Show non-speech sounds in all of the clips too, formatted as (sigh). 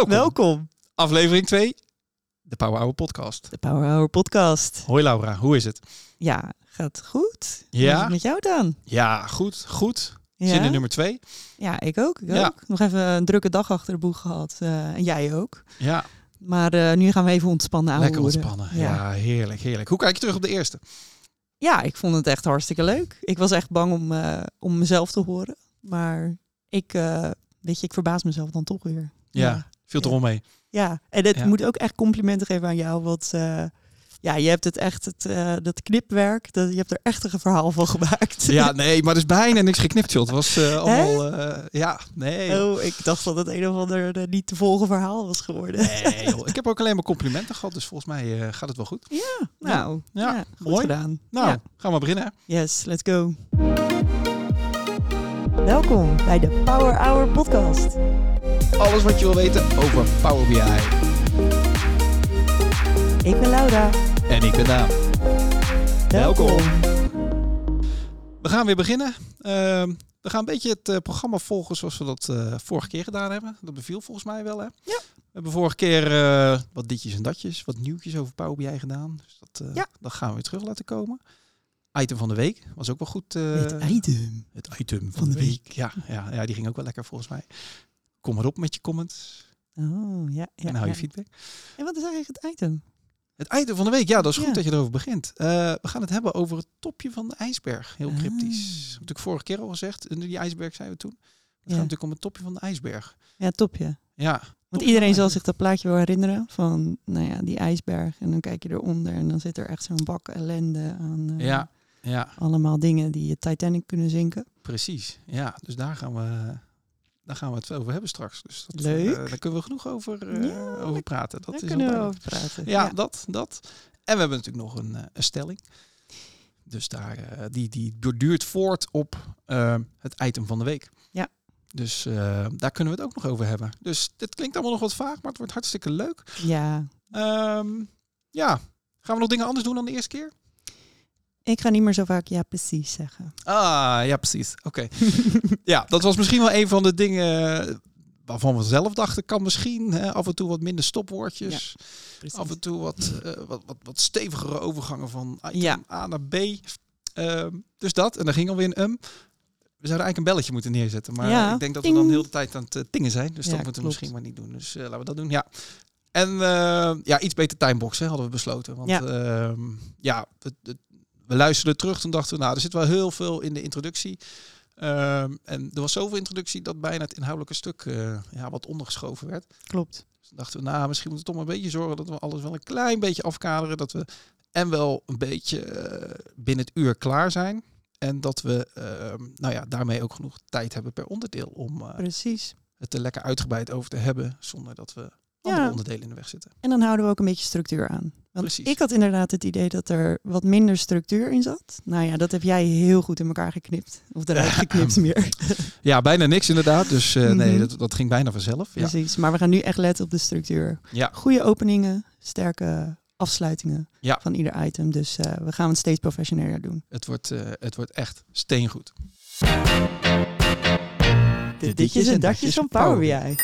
Welkom. Welkom. Aflevering 2, de Power Hour podcast. De Power Hour podcast. Hoi Laura, hoe is het? Ja, gaat goed. Ja? Hoe is het met jou dan? Ja, goed, goed. Ja? Zin in nummer 2. Ja, ik ook. Ik Ja. ook. Nog even een drukke dag achter de boeg gehad. eh, en jij ook. Ja, Maar eh, nu gaan we even ontspannen lekker aanhoren. ontspannen. Ja. Ja. heerlijk, heerlijk. Hoe kijk je terug op de eerste? ja, ik vond het echt hartstikke leuk. Ik was echt bang om, eh, om mezelf te horen. Maar ik, weet je, ik verbaas mezelf dan toch weer. Ja, er Ja. mee. Ja, en het Ja. moet ook echt complimenten geven aan jou. Want eh, ja, je hebt het echt, het, eh, dat knipwerk, dat, je hebt er echt een verhaal van (laughs) gemaakt. Ja, nee, maar er is bijna niks geknipt, joh. Het was eh, allemaal... ja, nee. Oh, ik dacht dat het een of ander niet te volgen verhaal was geworden. Nee, joh. Ik heb ook alleen maar complimenten gehad, dus volgens mij gaat het wel goed. Ja, nou, Ja, mooi. gedaan. Nou, gaan we beginnen. Yes, let's go. Welkom bij de Power Hour podcast. Alles wat je wil weten over Power BI. Ik ben Laura. En ik ben Daan. Welkom. We gaan weer beginnen. Ehm, we gaan een beetje het eh, programma volgen zoals we dat eh, vorige keer gedaan hebben. Dat beviel volgens mij wel, hè? Ja. We hebben vorige keer eh, wat ditjes en datjes, wat nieuwtjes over Power BI gedaan. Dus dat, Ja. dat gaan we weer terug laten komen. Item van de week was ook wel goed. Het item. het item van, de, week. Ja, ja, ja, die ging ook wel lekker volgens mij. Kom erop met je comments Oh, ja. ja en hou je ja. feedback. En wat is eigenlijk het item? Het item van de week, ja, dat is goed Ja. dat je erover begint. Eh, we gaan het hebben over het topje van de ijsberg. Heel Ah. cryptisch. Dat heb ik vorige keer al gezegd. En die ijsberg zeiden we toen. Het gaat natuurlijk om het topje van de ijsberg. Ja, topje. Ja. Want iedereen zal zich dat plaatje wel herinneren van, nou ja, die ijsberg. En dan kijk je eronder en dan zit er echt zo'n bak ellende aan. eh, Ja, ja, Allemaal dingen die je Titanic kunnen zinken. precies. Ja, dus daar gaan we, daar gaan we het over hebben straks. Dus dat, Leuk. eh, daar kunnen we genoeg over, eh, Ja, over praten. Dat Daar is kunnen we over praten. Ja, dat, dat. En we hebben natuurlijk nog een, eh, een stelling. Dus daar, die, die borduurt voort op het item van de week. Ja. Dus daar kunnen we het ook nog over hebben. Dus dit klinkt allemaal nog wat vaag, maar het wordt hartstikke leuk. ja, Ehm, ja, gaan we nog dingen anders doen dan de eerste keer? Ik ga niet meer zo vaak ja precies zeggen. Ah, ja, precies. Oké. ja, dat was misschien wel een van de dingen waarvan we zelf dachten, kan misschien hè, af en toe wat minder stopwoordjes. Af en toe wat, eh, wat, wat, wat stevigere overgangen van Ja. A naar B. Ehm, dus dat. En dan ging alweer een um. We zouden eigenlijk een belletje moeten neerzetten. Maar Ja. ik denk dat we dan de hele tijd aan het eh, dingen zijn. Dus dat moeten we misschien maar niet doen. Dus eh, laten we dat doen. Ja. En eh, ja, iets beter timeboxen hadden we besloten. Want Ja. ja, ja we, we- luisterden terug. Toen dachten we, nou, er zit wel heel veel in de introductie. Ehm, en er was zoveel introductie dat bijna het inhoudelijke stuk eh, ja, wat ondergeschoven werd. Klopt. Dus dachten we, nou, misschien moeten we toch maar een beetje zorgen dat we alles wel een klein beetje afkaderen. Dat we en wel een beetje eh, binnen het uur klaar zijn. En dat we ehm, nou ja, daarmee ook genoeg tijd hebben per onderdeel om eh, Precies. het er lekker uitgebreid over te hebben. Zonder dat we andere Ja. onderdelen in de weg zitten. En dan houden we ook een beetje structuur aan. Want Precies. ik had inderdaad het idee dat er wat minder structuur in zat. Nou ja, dat heb jij heel goed in elkaar geknipt. Of eruit (laughs) geknipt meer. Ja, bijna niks inderdaad. Dus eh, nee, Mhm. dat, dat ging bijna vanzelf. Ja. Precies. Maar we gaan nu echt letten op de structuur. Ja. Goede openingen, sterke afsluitingen Ja. van ieder item. Dus eh, we gaan het steeds professioneler doen. Het, wordt, eh, het wordt echt steengoed. De ditjes en datjes van Power BI.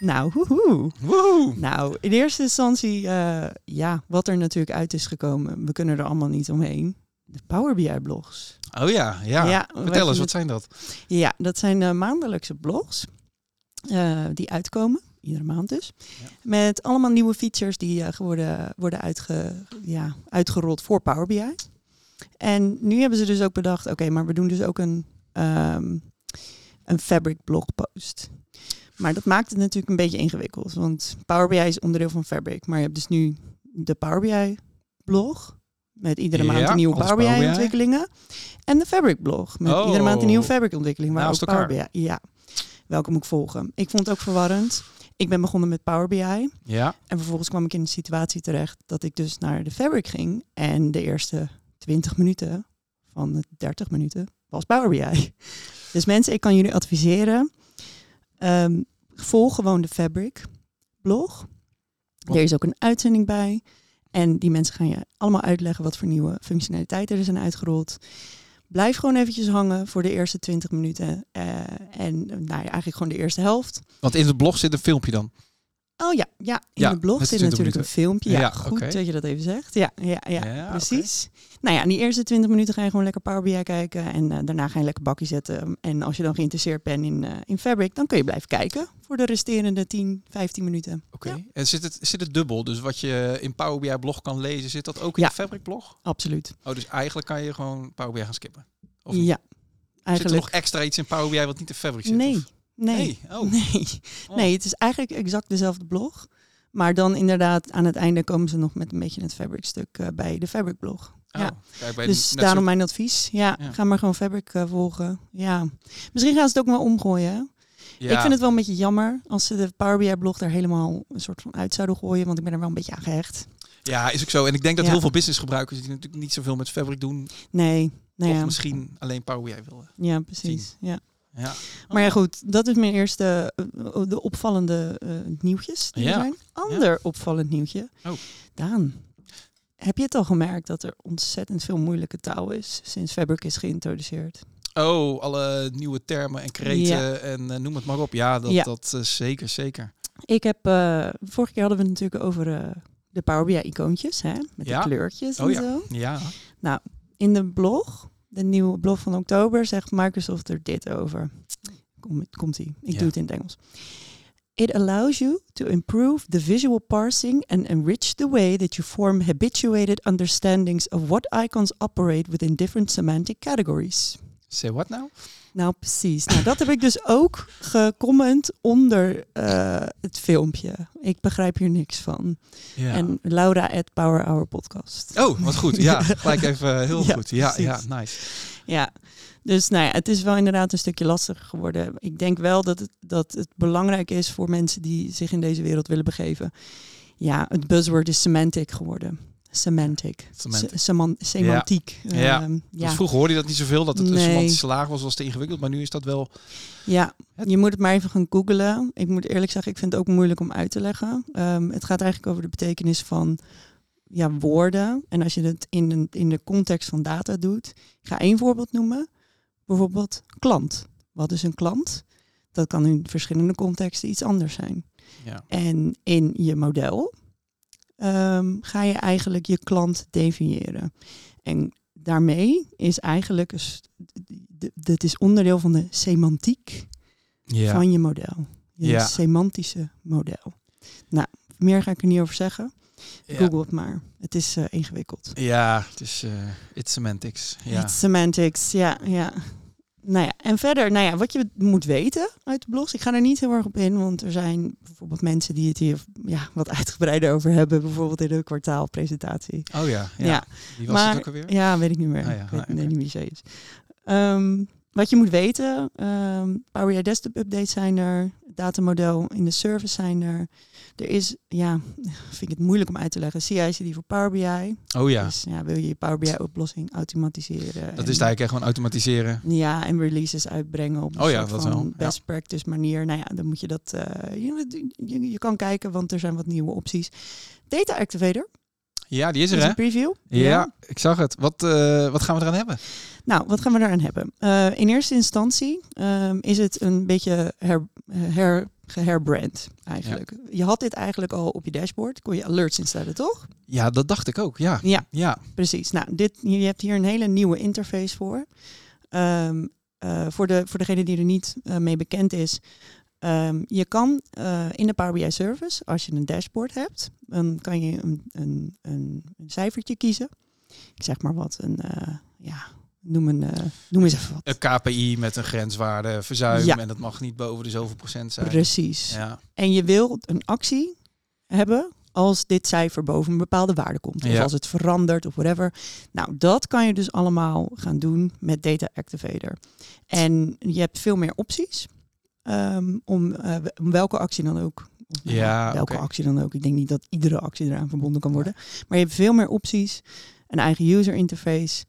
Nou, hoehoe. Woehoe! Nou, in eerste instantie, eh, ja, wat er natuurlijk uit is gekomen. We kunnen er allemaal niet omheen. De Power BI blogs. Oh ja, ja. Vertel eens, wat zijn dat? Ja, dat zijn eh, maandelijkse blogs eh, die uitkomen, iedere maand dus. Ja. Met allemaal nieuwe features die worden, worden uitge, ja, uitgerold voor Power BI. En nu hebben ze dus ook bedacht, oké, maar we doen dus ook een, ehm, een Fabric blogpost. Maar dat maakt het natuurlijk een beetje ingewikkeld, want Power BI is onderdeel van Fabric. Maar je hebt dus nu de Power BI blog, met iedere maand een nieuwe Power Power BI ontwikkelingen. En de Fabric blog, met Oh. iedere maand een nieuwe Fabric ontwikkeling. Waar ook Power. BI, ja, welke moet ik volgen? Ik vond het ook verwarrend. Ik ben begonnen met Power BI. Ja. En vervolgens kwam ik in een situatie terecht dat ik dus naar de Fabric ging. En de eerste 20 minuten van de 30 minuten was Power BI. (laughs) Dus mensen, ik kan jullie adviseren. ehm, volg gewoon de Fabric blog. Er is ook een uitzending bij. En die mensen gaan je allemaal uitleggen wat voor nieuwe functionaliteiten er zijn uitgerold. Blijf gewoon eventjes hangen voor de eerste 20 minuten. eh, en nou ja, eigenlijk gewoon de eerste helft. Want in het blog zit een filmpje dan. Oh ja, ja. in Ja, de blog zit 20 natuurlijk een filmpje. Ja, Ja, goed dat je dat even zegt. Ja, ja, ja, Ja, precies. Nou ja, in die eerste 20 minuten ga je gewoon lekker Power BI kijken. En eh, daarna ga je lekker bakje zetten. En als je dan geïnteresseerd bent in, eh, in Fabric, dan kun je blijven kijken voor de resterende 10, 15 minuten. Oké. Ja. En zit het, zit het dubbel? Dus wat je in Power BI blog kan lezen, zit dat ook in Ja. de Fabric blog? Absoluut. Oh, dus eigenlijk kan je gewoon Power BI gaan skippen? Of niet? Ja, Zit er eigenlijk. nog extra iets in Power BI wat niet in Fabric zit? Nee, of? nee, Nee, oh. (laughs) nee. Oh. Nee, het is eigenlijk exact dezelfde blog. Maar dan inderdaad, aan het einde komen ze nog met een beetje het Fabric stuk eh, bij de Fabric blog. Oh, ja. Kijk, bij Dus daarom mijn advies. Ja, Ja. ga maar gewoon Fabric eh, volgen. Ja. Misschien gaan ze het ook wel omgooien. Hè? ja. Ik vind het wel een beetje jammer als ze de Power BI blog er helemaal een soort van uit zouden gooien. Want ik ben er wel een beetje aan gehecht. Ja, is ook zo. En ik denk dat Ja. heel veel businessgebruikers die natuurlijk niet zoveel met Fabric doen, Nee, nou of ja. misschien alleen Power BI willen. Ja, precies. Ja. Ja. Maar ja, goed, dat is mijn eerste eh, de opvallende eh, nieuwtjes die Ja. er zijn. Ander opvallend nieuwtje. Oh. Daan, heb je het al gemerkt dat er ontzettend veel moeilijke taal is sinds Fabric is geïntroduceerd? Oh, alle nieuwe termen en kreten Ja. en eh, noem het maar op. Ja, dat, Ja. dat eh, zeker, zeker. Ik heb, eh, vorige keer hadden we het natuurlijk over de Power BI icoontjes, hè? Met Ja. de kleurtjes Oh en ja. zo. Ja. In de blog, de nieuwe blog van oktober, zegt Microsoft er dit over. Kom, komt ie. Ik doe het in het Engels. It allows you to improve the visual parsing and enrich the way that you form habituated understandings of what icons operate within different semantic categories. Say what nou? Nou, precies. Nou, dat heb ik dus ook gecomment onder eh, het filmpje. Ik begrijp hier niks van. Ja. En Laura at Power Hour Podcast. Oh, wat goed. Ja, (laughs) gelijk even eh, heel Ja, goed. Ja, ja, nice. Ja, dus nou ja, het is wel inderdaad een stukje lastiger geworden. Ik denk wel dat het, dat het belangrijk is voor mensen die zich in deze wereld willen begeven. Ja, het buzzword is semantic geworden. Semantic. Semantic. Se- seman- semantiek. Ja. Ehm, Dus ja. vroeger hoorde je dat niet zoveel, dat het een semantische laag was, was te ingewikkeld. Maar nu is dat wel... ja, Het- je moet het maar even gaan googlen. Ik moet eerlijk zeggen, ik vind het ook moeilijk om uit te leggen. Ehm, het gaat eigenlijk over de betekenis van ja, woorden. En als je het in, een, in de context van data doet. Ik ga één voorbeeld noemen. Bijvoorbeeld klant. Wat is een klant? Dat kan in verschillende contexten iets anders zijn. Ja. En in je model ehm, ga je eigenlijk je klant definiëren. En daarmee is eigenlijk, dit is onderdeel van de semantiek Ja. van je model. Je Ja. semantische model. Nou, meer ga ik er niet over zeggen. Ja. Google het maar. Het is eh, ingewikkeld. Ja, het is... eh it's semantics. Ja. Semantics, ja, ja. Nou ja, en verder, nou ja, wat je moet weten uit de blogs. Ik ga er niet heel erg op in, want er zijn bijvoorbeeld mensen die het hier ja, wat uitgebreider over hebben. Bijvoorbeeld in de kwartaalpresentatie. Oh ja, ja. Ja. Wie was maar, het ook alweer? Ja, weet ik niet meer. Ah ja, ik weet ah, nee, niet wie ze is. Ehm, wat je moet weten, ehm Power BI Desktop updates zijn er, datamodel in de service zijn er. Er is, ja, (laughs) vind ik het moeilijk om uit te leggen, CI/CD voor Power BI. Oh ja, Dus ja, wil je je Power BI oplossing automatiseren. dat en- is het eigenlijk echt gewoon automatiseren. Ja, en releases uitbrengen op een Oh ja, soort van ja. best practice manier. Nou ja, dan moet je dat, eh, je, je, je kan kijken, want er zijn wat nieuwe opties. Data Activator, Ja, die is er is hè? een preview. Ja, ik zag het. Wat, eh, wat gaan we eraan hebben? Nou, wat gaan we daaraan hebben? Eh, in eerste instantie ehm, is het een beetje her, her, geherbrand eigenlijk. Je had dit eigenlijk al op je dashboard. Kon je alerts instellen, toch? Ja, dat dacht ik ook. Ja, Ja, ja. precies. Nou, dit, je hebt hier een hele nieuwe interface voor. Ehm, eh, voor, de, voor degene die er niet mee bekend is. Ehm, je kan eh, in de Power BI Service, als je een dashboard hebt, dan kan je een, een, een, een cijfertje kiezen. Ik zeg maar wat, een, eh, ja, noem, een, eh, noem eens even wat. Een KPI met een grenswaarde verzuim Ja. en dat mag niet boven de zoveel procent zijn. Precies. Ja. En je wil een actie hebben als dit cijfer boven een bepaalde waarde komt. Of Ja. als het verandert of whatever. Nou, dat kan je dus allemaal gaan doen met Data Activator. En je hebt veel meer opties ehm, om, eh, om welke actie dan ook. nou Ja, welke actie dan ook. Ik denk niet dat iedere actie eraan verbonden kan worden. Maar je hebt veel meer opties. Een eigen user interface.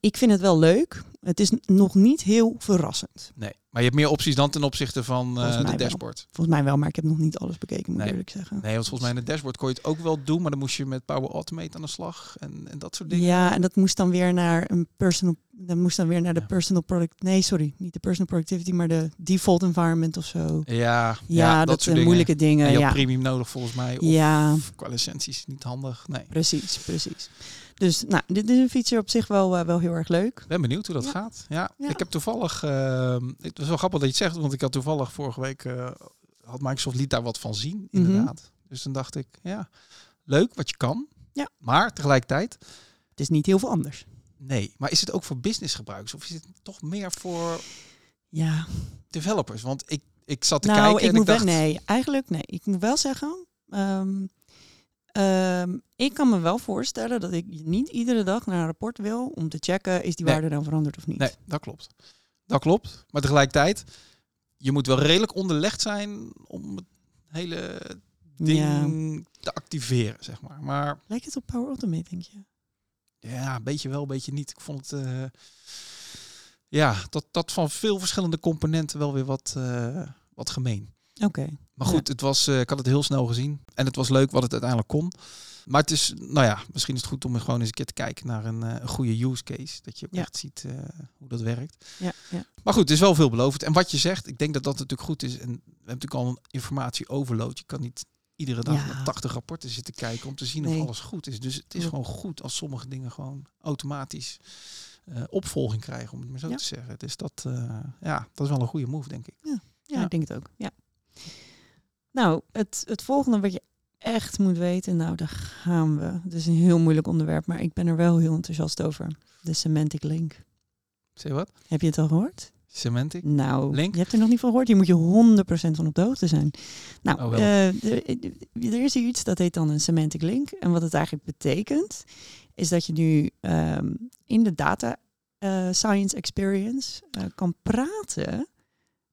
Ik vind het wel leuk. Het is nog niet heel verrassend. Nee. Maar je hebt meer opties dan ten opzichte van uh, de wel. dashboard. Volgens mij wel, maar ik heb nog niet alles bekeken, moet ik Nee. eerlijk zeggen. Nee, want volgens mij in de dashboard kon je het ook wel doen, maar dan moest je met Power Automate aan de slag en, en dat soort dingen. Ja, en dat moest dan weer naar een personal. Dat moest dan weer naar de Ja. personal product. Nee, sorry, niet de personal productivity, maar de default environment of zo. Ja, ja, Ja, dat, dat, soort zijn dingen. moeilijke dingen. En je ja. premium nodig volgens mij. Of Ja. qua licenties niet handig. Nee. Precies, precies. Dus nou, dit is een feature op zich wel, eh, wel heel erg leuk. Ben benieuwd hoe dat Ja. gaat. Ja, Ja. ik heb toevallig. ehm, het was wel grappig dat je het zegt, want ik had toevallig vorige week eh, had Microsoft liet daar wat van zien, Mhm. inderdaad. Dus dan dacht ik, ja, leuk wat je kan. Ja. Maar tegelijkertijd, Het is niet heel veel anders. nee. Maar is het ook voor business gebruikers of is het toch meer voor Ja, developers? Want ik, ik zat te nou, kijken ik en moet ik dacht, wel, nee, eigenlijk nee. Ik moet wel zeggen, ehm, ehm, ik kan me wel voorstellen dat ik niet iedere dag naar een rapport wil om te checken is die Nee. waarde dan veranderd of niet. nee, dat klopt. Dat klopt. Maar tegelijkertijd, je moet wel redelijk onderlegd zijn om het hele ding Ja. te activeren, zeg maar. Maar Lijkt het op Power Automate, denk je? Ja, een beetje wel, een beetje niet. Ik vond het. eh, ja, dat, dat van veel verschillende componenten wel weer wat, eh, wat gemeen. Oké. Maar goed, het was, eh, ik had het heel snel gezien. En het was leuk wat het uiteindelijk kon. Maar het is, nou ja, misschien is het goed om gewoon eens een keer te kijken naar een, eh, een goede use case. Dat je ook Ja. echt ziet eh, hoe dat werkt. Ja, ja. Maar goed, het is wel veelbelovend. En wat je zegt, ik denk dat dat natuurlijk goed is. En we hebben natuurlijk al een informatie overload. Je kan niet iedere dag naar 80 rapporten zitten kijken om te zien Nee. of alles goed is. Dus het is gewoon goed als sommige dingen gewoon automatisch opvolging krijgen, om het maar zo te zeggen. Dus dat, ja, dat is wel een goede move, denk ik. Ja, Ja. ik denk het ook. Ja. Nou, het, het volgende wat je echt moet weten, nou daar gaan we. Het is een heel moeilijk onderwerp, maar ik ben er wel heel enthousiast over. De semantic link. Zeg je wat? Heb je het al gehoord? Semantic? Nou, Link? je hebt er nog niet van gehoord. Hier moet je 100% van op de hoogte zijn. Nou, Oh, wel. eh, er, er is hier iets dat heet dan een semantic link. En wat het eigenlijk betekent, is dat je nu ehm, in de data eh, science experience eh, kan praten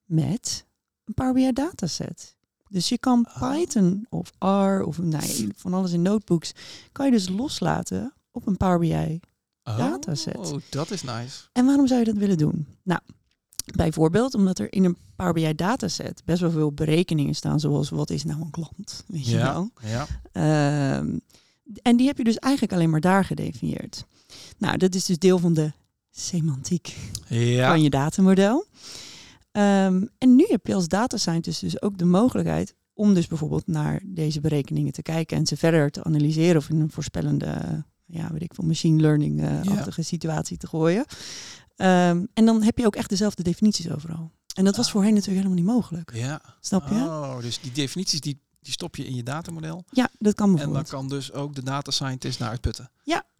met een Power BI dataset. Dus je kan Oh. Python of R of nou, ja, van alles in notebooks, kan je dus loslaten op een Power BI dataset. Oh, dat is nice. en waarom zou je dat willen doen? Nou, bijvoorbeeld omdat er in een Power BI dataset best wel veel berekeningen staan, zoals wat is nou een klant? Weet je wel? Ja. Ehm, en die heb je dus eigenlijk alleen maar daar gedefinieerd. Nou, dat is dus deel van de semantiek Ja. van je datamodel. Ehm, en nu heb je als data scientist dus ook de mogelijkheid om dus bijvoorbeeld naar deze berekeningen te kijken en ze verder te analyseren of in een voorspellende, ja, weet ik veel, machine learning-achtige situatie te gooien. Ehm, en dan heb je ook echt dezelfde definities overal. En dat was Ah. voorheen natuurlijk helemaal niet mogelijk. Ja. Snap je? Oh, dus die definities die, die stop je in je datamodel. Ja, dat kan En bijvoorbeeld. dan kan dus ook de data scientist naar uitputten.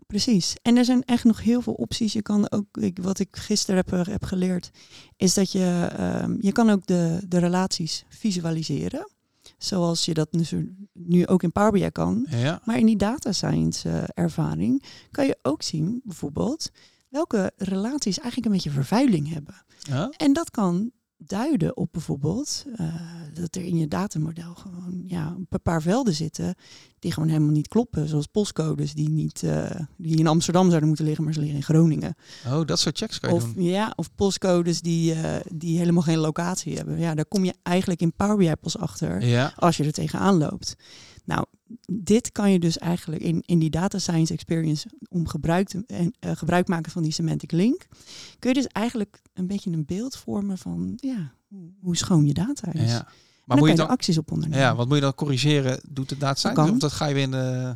Precies. En er zijn echt nog heel veel opties. Je kan ook, ik, wat ik gisteren heb, heb geleerd, is dat je, ehm, je kan ook de, de relaties visualiseren. Zoals je dat dus nu ook in Power BI kan. Ja. Maar in die data science eh, ervaring kan je ook zien, bijvoorbeeld, welke relaties eigenlijk een beetje vervuiling hebben. Ja? En dat kan duiden op bijvoorbeeld eh, dat er in je datamodel gewoon ja, een paar velden zitten die gewoon helemaal niet kloppen. Zoals postcodes die, niet, eh, die in Amsterdam zouden moeten liggen, maar ze liggen in Groningen. Oh, dat soort checks kan je Of, doen. ja, of postcodes die, eh, die helemaal geen locatie hebben. Ja, daar kom je eigenlijk in Power BI pas achter Ja. als je er tegenaan loopt. Nou, dit kan je dus eigenlijk in, in die data science experience om gebruik, te, en, eh, gebruik maken van die semantic link. Kun je dus eigenlijk een beetje een beeld vormen van ja, hoe, schoon je data is. ja. Maar moet je kan je dan, er acties op ondernemen. ja, wat moet je dan corrigeren? Doet de data kan. Of dat ga je weer in de...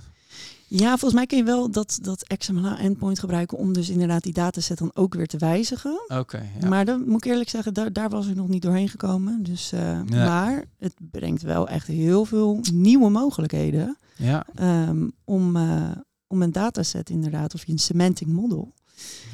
Ja, volgens mij kun je wel dat, dat XML endpoint gebruiken om dus inderdaad die dataset dan ook weer te wijzigen. Oké, ja. Maar dan moet ik eerlijk zeggen, daar, daar was ik nog niet doorheen gekomen. Dus, eh, Maar het brengt wel echt heel veel nieuwe mogelijkheden ja. ehm, om, eh, om een dataset inderdaad, of je een semantic model,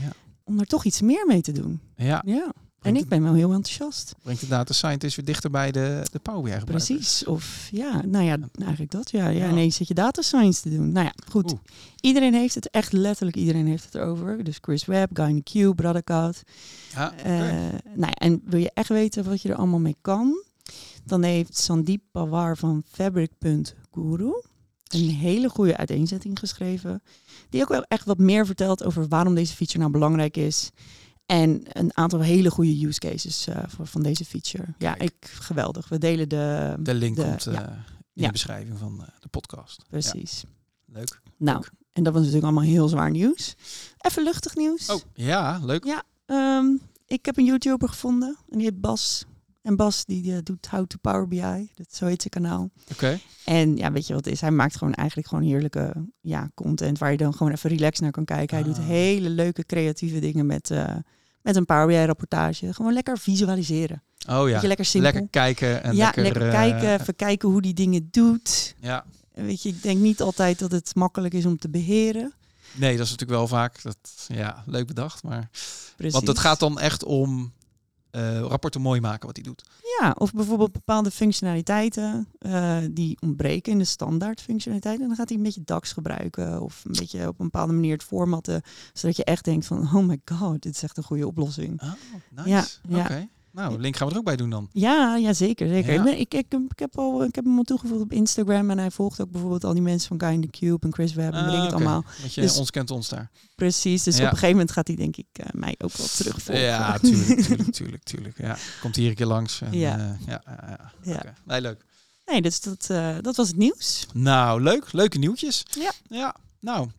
Ja. om er toch iets meer mee te doen. Ja. Ja. En ik ben wel heel enthousiast. Brengt de data scientist weer dichter bij de, de Power BI. Precies. Of ja, nou ja, eigenlijk dat. Ja, ja, Ja. ineens zit je data science te doen. Nou ja, goed. Oeh. Iedereen heeft het, echt letterlijk iedereen heeft het erover. Dus Chris Webb, Guy Q, Braddock. Ja. Eh, nou ja, en wil je echt weten wat je er allemaal mee kan? Dan heeft Sandeep Pawar van Fabric.guru een hele goede uiteenzetting geschreven. Die ook wel echt wat meer vertelt over waarom deze feature nou belangrijk is. En een aantal hele goede use cases uh, voor, van deze feature. Ja, ik, geweldig. We delen de... De link de- komt eh, ja. in Ja. de beschrijving van eh, de podcast. Precies. Ja, leuk. Nou, Leuk. en dat was natuurlijk allemaal heel zwaar nieuws. Even luchtig nieuws. Oh, ja, leuk. Ja. Ehm, ik heb een YouTuber gevonden en die heet Bas. En Bas die eh, doet How to Power BI. Dat, zo heet zijn kanaal. Oké. En ja, weet je wat het is? Hij maakt gewoon eigenlijk gewoon heerlijke ja, content waar je dan gewoon even relaxed naar kan kijken. Hij doet Ah. hele leuke creatieve dingen met, eh, met een Power BI rapportage. Gewoon lekker visualiseren. Oh ja. je, lekker simpel. Lekker kijken en ja, lekker, lekker, eh, kijken, even kijken hoe die dingen doet. Ja. Weet je, ik denk niet altijd dat het makkelijk is om te beheren. Nee, dat is natuurlijk wel vaak. Dat, ja, leuk bedacht. Maar, Precies. want het gaat dan echt om eh, rapporten mooi maken wat hij doet. Ja, of bijvoorbeeld bepaalde functionaliteiten eh, die ontbreken in de standaard functionaliteiten. En dan gaat hij een beetje DAX gebruiken of een beetje op een bepaalde manier het formatten. Zodat je echt denkt van, oh my god, dit is echt een goede oplossing. Oh, nice. Ja, ja. Nou, link gaan we er ook bij doen dan. Ja, ja zeker. zeker. Ja. Ik, ben- ik, ik, ik, heb al, ik heb hem al toegevoegd op Instagram en hij volgt ook bijvoorbeeld al die mensen van Guy in the Cube en Chris Webb en weet ik Ah, het allemaal. Want je Dus- ons kent ons daar. Precies, dus Ja. op een gegeven moment gaat hij denk ik eh, mij ook wel terugvolgen. Ja, (laughs) tuurlijk, tuurlijk, tuurlijk, tuurlijk. Ja. Komt hier een keer langs. En, Ja. ja. ja, ja, ja. Ja. Oké. Nee, leuk. Nee, dus dat, eh, dat was het nieuws. Nou, leuk. Leuke nieuwtjes. Ja. Ja. Nou,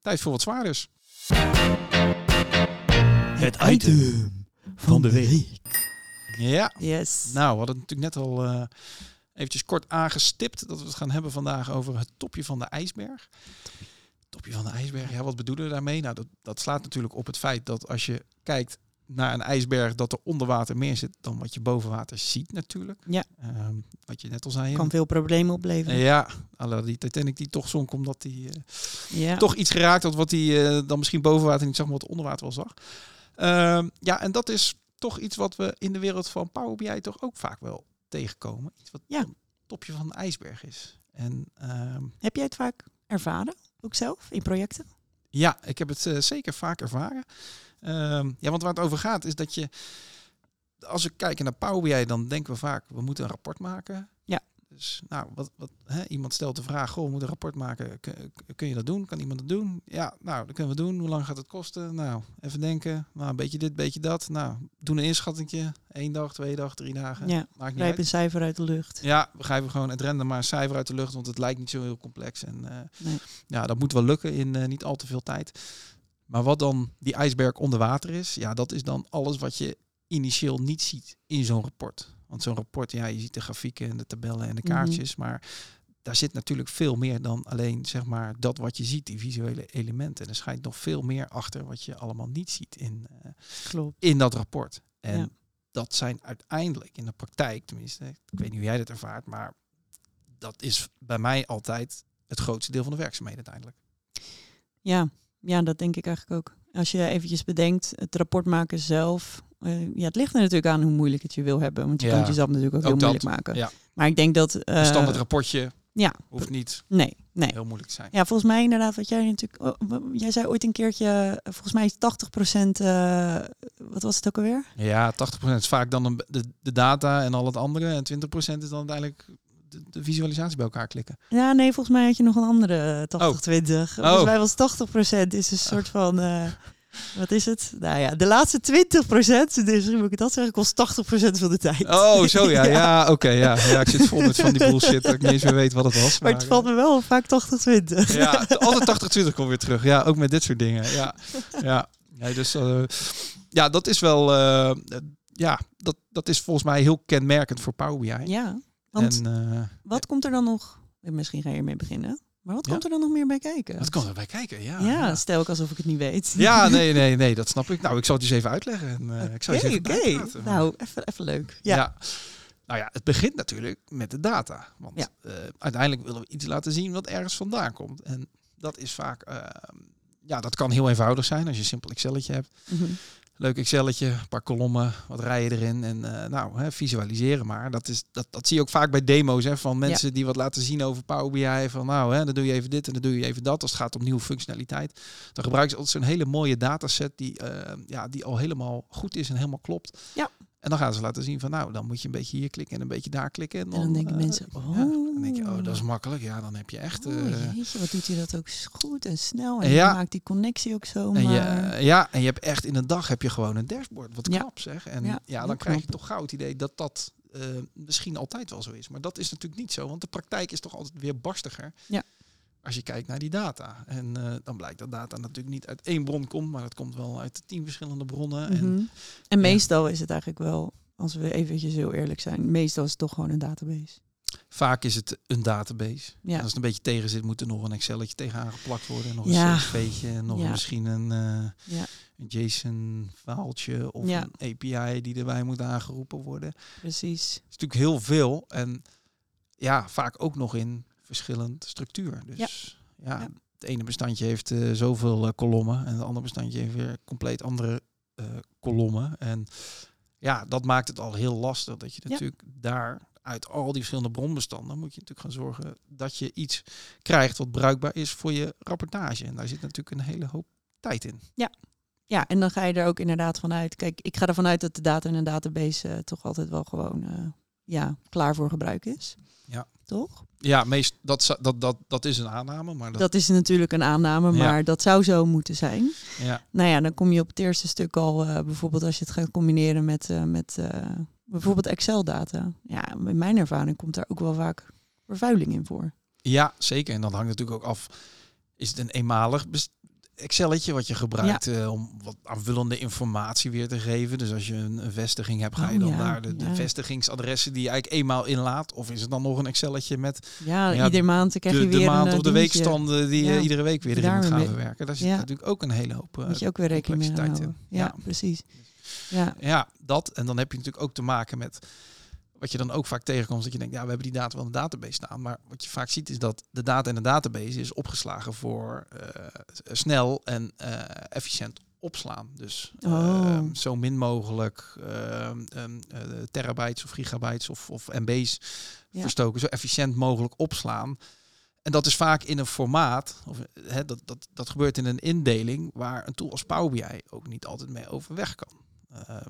tijd voor wat zwaarders. Het item van de week. Ja. Yes. Nou, we hadden het natuurlijk net al eh eventjes kort aangestipt dat we het gaan hebben vandaag over het topje van de ijsberg. Topje van de ijsberg, ja, wat bedoelen we daarmee? Nou, dat, dat slaat natuurlijk op het feit dat als je kijkt naar een ijsberg, dat er onder water meer zit dan wat je boven water ziet natuurlijk. Ja. Ehm, wat je net al zei. kan veel problemen opleveren. Ja, alle die Titanic die toch zonk omdat die eh, ja. toch iets geraakt had wat hij eh, dan misschien boven water niet zag, maar wat onder water wel zag. Ehm, ja, en dat is toch iets wat we in de wereld van Power BI toch ook vaak wel tegenkomen. Iets wat Ja. een topje van de ijsberg is. En ehm, Heb jij het vaak ervaren, ook zelf, in projecten? ja, ik heb het eh, zeker vaak ervaren. Ehm, ja, want waar het over gaat is dat je, als we kijken naar Power BI, dan denken we vaak, we moeten een rapport maken. Ja. Dus nou, wat, wat, hè, iemand stelt de vraag, goh, we moeten een rapport maken. Kun, kun je dat doen? Kan iemand dat doen? Ja, nou, dat kunnen we doen. Hoe lang gaat het kosten? Nou, even denken. Nou, een beetje dit, beetje dat. Nou, doen een inschattingje. Eén dag, twee dag, drie dagen. Ja, Maakt niet uit. een cijfer uit de lucht. Ja, we geven gewoon het random maar een cijfer uit de lucht, want het lijkt niet zo heel complex. En eh, Nee. ja, dat moet wel lukken in eh, niet al te veel tijd. Maar wat dan die ijsberg onder water is, ja, dat is dan alles wat je initieel niet ziet in zo'n rapport. Want zo'n rapport, ja, je ziet de grafieken en de tabellen en de Mhm. kaartjes, maar daar zit natuurlijk veel meer dan alleen zeg maar dat wat je ziet, die visuele elementen. Er schijnt nog veel meer achter wat je allemaal niet ziet in, eh, Klopt. in dat rapport. En Ja. dat zijn uiteindelijk in de praktijk, tenminste, ik weet niet hoe jij dat ervaart, maar dat is bij mij altijd het grootste deel van de werkzaamheden uiteindelijk. Ja, ja, dat denk ik eigenlijk ook. Als je eventjes bedenkt, het rapport maken zelf. Eh, ja, het ligt er natuurlijk aan hoe moeilijk het je wil hebben. Want je Ja, kan het jezelf natuurlijk ook, ook heel dat, moeilijk maken. ja. Maar ik denk dat... eh, Een standaard rapportje ja, hoeft niet nee, nee. heel moeilijk te zijn. Ja, volgens mij inderdaad, wat jij natuurlijk... oh, jij zei ooit een keertje, eh, volgens mij is 80%... eh, wat was het ook alweer? Ja, 80% is vaak dan de, de data en al het andere. En 20% is dan uiteindelijk de, de visualisatie bij elkaar klikken. Ja, nee, volgens mij had je nog een andere eh, 80-20. Volgens Oh. mij was 80% is een soort van... eh, wat is het? Nou ja, de laatste 20%, dus hoe moet ik dat zeggen, kost 80% van de tijd. Oh, zo ja. (laughs) Ja, oké. ja. ja, ik zit vol met van die bullshit dat ik niet eens meer weet wat het was. Maar het valt me wel vaak 80-20. Ja, (laughs) altijd 80-20 komt weer terug. Ja, ook met dit soort dingen. Ja, ja. Nee, dus eh, ja, dat is wel, eh, eh, ja, dat, dat is volgens mij heel kenmerkend voor Power BI. Ja, want en eh, wat komt er dan nog? eh, Misschien ga je ermee beginnen. Maar wat Ja? komt er dan nog meer bij kijken? wat kan erbij kijken? Ja, ja, stel ik alsof ik het niet weet. Ja, (laughs) nee, nee, nee, dat snap ik. Nou, ik zal het eens even uitleggen. En, eh, ik zal even oké. bijpraten. Nou, even, even leuk. Ja. Ja. Nou ja, het begint natuurlijk met de data. Want Ja. eh, uiteindelijk willen we iets laten zien wat ergens vandaan komt. En dat is vaak, eh, ja, dat kan heel eenvoudig zijn als je een simpel Excelletje hebt. Mhm. Leuk Excelletje, een paar kolommen, wat rij je erin en eh, nou, hè, visualiseren maar. Dat, is, dat, dat zie je ook vaak bij demo's hè, van mensen die wat laten zien over Power BI. Van nou, hè, dan doe je even dit en dan doe je even dat. Als het gaat om nieuwe functionaliteit. Dan gebruiken ze altijd zo'n hele mooie dataset die, eh, ja, die al helemaal goed is en helemaal klopt. Ja. En dan gaan ze laten zien van nou, dan moet je een beetje hier klikken en een beetje daar klikken. En dan, En dan denken eh, mensen, ja, oh. dan denk je, oh, dat is makkelijk. Ja, dan heb je echt. Oh, eh, jeetje, wat doet hij dat ook goed en snel. En Ja. je maakt die connectie ook zo. en maar... je, ja, en je hebt echt in een dag heb je gewoon een dashboard. Wat knap zeg. En Ja, dan krijg je toch gauw het idee dat dat eh, misschien altijd wel zo is. Maar dat is natuurlijk niet zo, want de praktijk is toch altijd weer barstiger. Ja. Als je kijkt naar die data. En eh, dan blijkt dat data natuurlijk niet uit één bron komt, maar het komt wel uit tien verschillende bronnen. En Mhm. En meestal is het eigenlijk wel, als we eventjes heel eerlijk zijn, meestal is het toch gewoon een database. vaak is het een database. Ja. Als het een beetje tegen zit, moet er nog een Excelletje tegenaan geplakt worden. En nog Ja. een CSV'tje en nog Ja. misschien een, eh, Ja. een JSON-verhaaltje of Ja. een API die erbij moet aangeroepen worden. Precies. Het is natuurlijk heel veel en ja, vaak ook nog in verschillend structuur. Dus ja, Ja. het ene bestandje heeft eh, zoveel eh, kolommen en het andere bestandje heeft weer compleet andere eh, kolommen. En ja, dat maakt het al heel lastig dat je Ja. natuurlijk daar uit al die verschillende bronbestanden moet je natuurlijk gaan zorgen dat je iets krijgt wat bruikbaar is voor je rapportage. En daar zit natuurlijk een hele hoop tijd in. Ja, en dan ga je er ook inderdaad vanuit. Kijk, ik ga ervan uit dat de data in een database toch altijd wel gewoon ja, klaar voor gebruik is. Ja. Toch? Ja, meest, dat, dat, dat, dat is een aanname, maar dat, Dat is natuurlijk een aanname, Ja. maar dat zou zo moeten zijn. ja, Nou ja, dan kom je op het eerste stuk al, eh, bijvoorbeeld als je het gaat combineren met, eh, met eh, bijvoorbeeld Excel-data. Ja, in mijn ervaring komt daar ook wel vaak vervuiling in voor. Ja, zeker. En dat hangt natuurlijk ook af. Is het een eenmalig Excelletje wat je gebruikt eh, om wat aanvullende informatie weer te geven? Dus als je een, een vestiging hebt, ga je Oh, dan ja, daar de, de ja. vestigingsadressen die je eigenlijk eenmaal inlaat? Of is het dan nog een Excelletje met Ja, iedere maand krijg de, je de weer maand een of eh, de dingetje. weekstanden die Ja, je iedere week weer erin moet gaan verwerken? Daar zit Ja. natuurlijk ook een hele hoop eh, Moet je ook weer rekening mee houden. Ja. precies. Ja, Ja, dat. En dan heb je natuurlijk ook te maken met wat je dan ook vaak tegenkomt. Dat je denkt, ja, we hebben die data wel in de database staan. Maar wat je vaak ziet is dat de data in de database is opgeslagen voor eh, snel en eh, efficiënt opslaan. Dus eh, Oh. zo min mogelijk eh, terabytes of gigabytes of, of MB's Ja. verstoken. Zo efficiënt mogelijk opslaan. En dat is vaak in een formaat, of, hè, dat, dat, dat gebeurt in een indeling waar een tool als Power BI ook niet altijd mee overweg kan.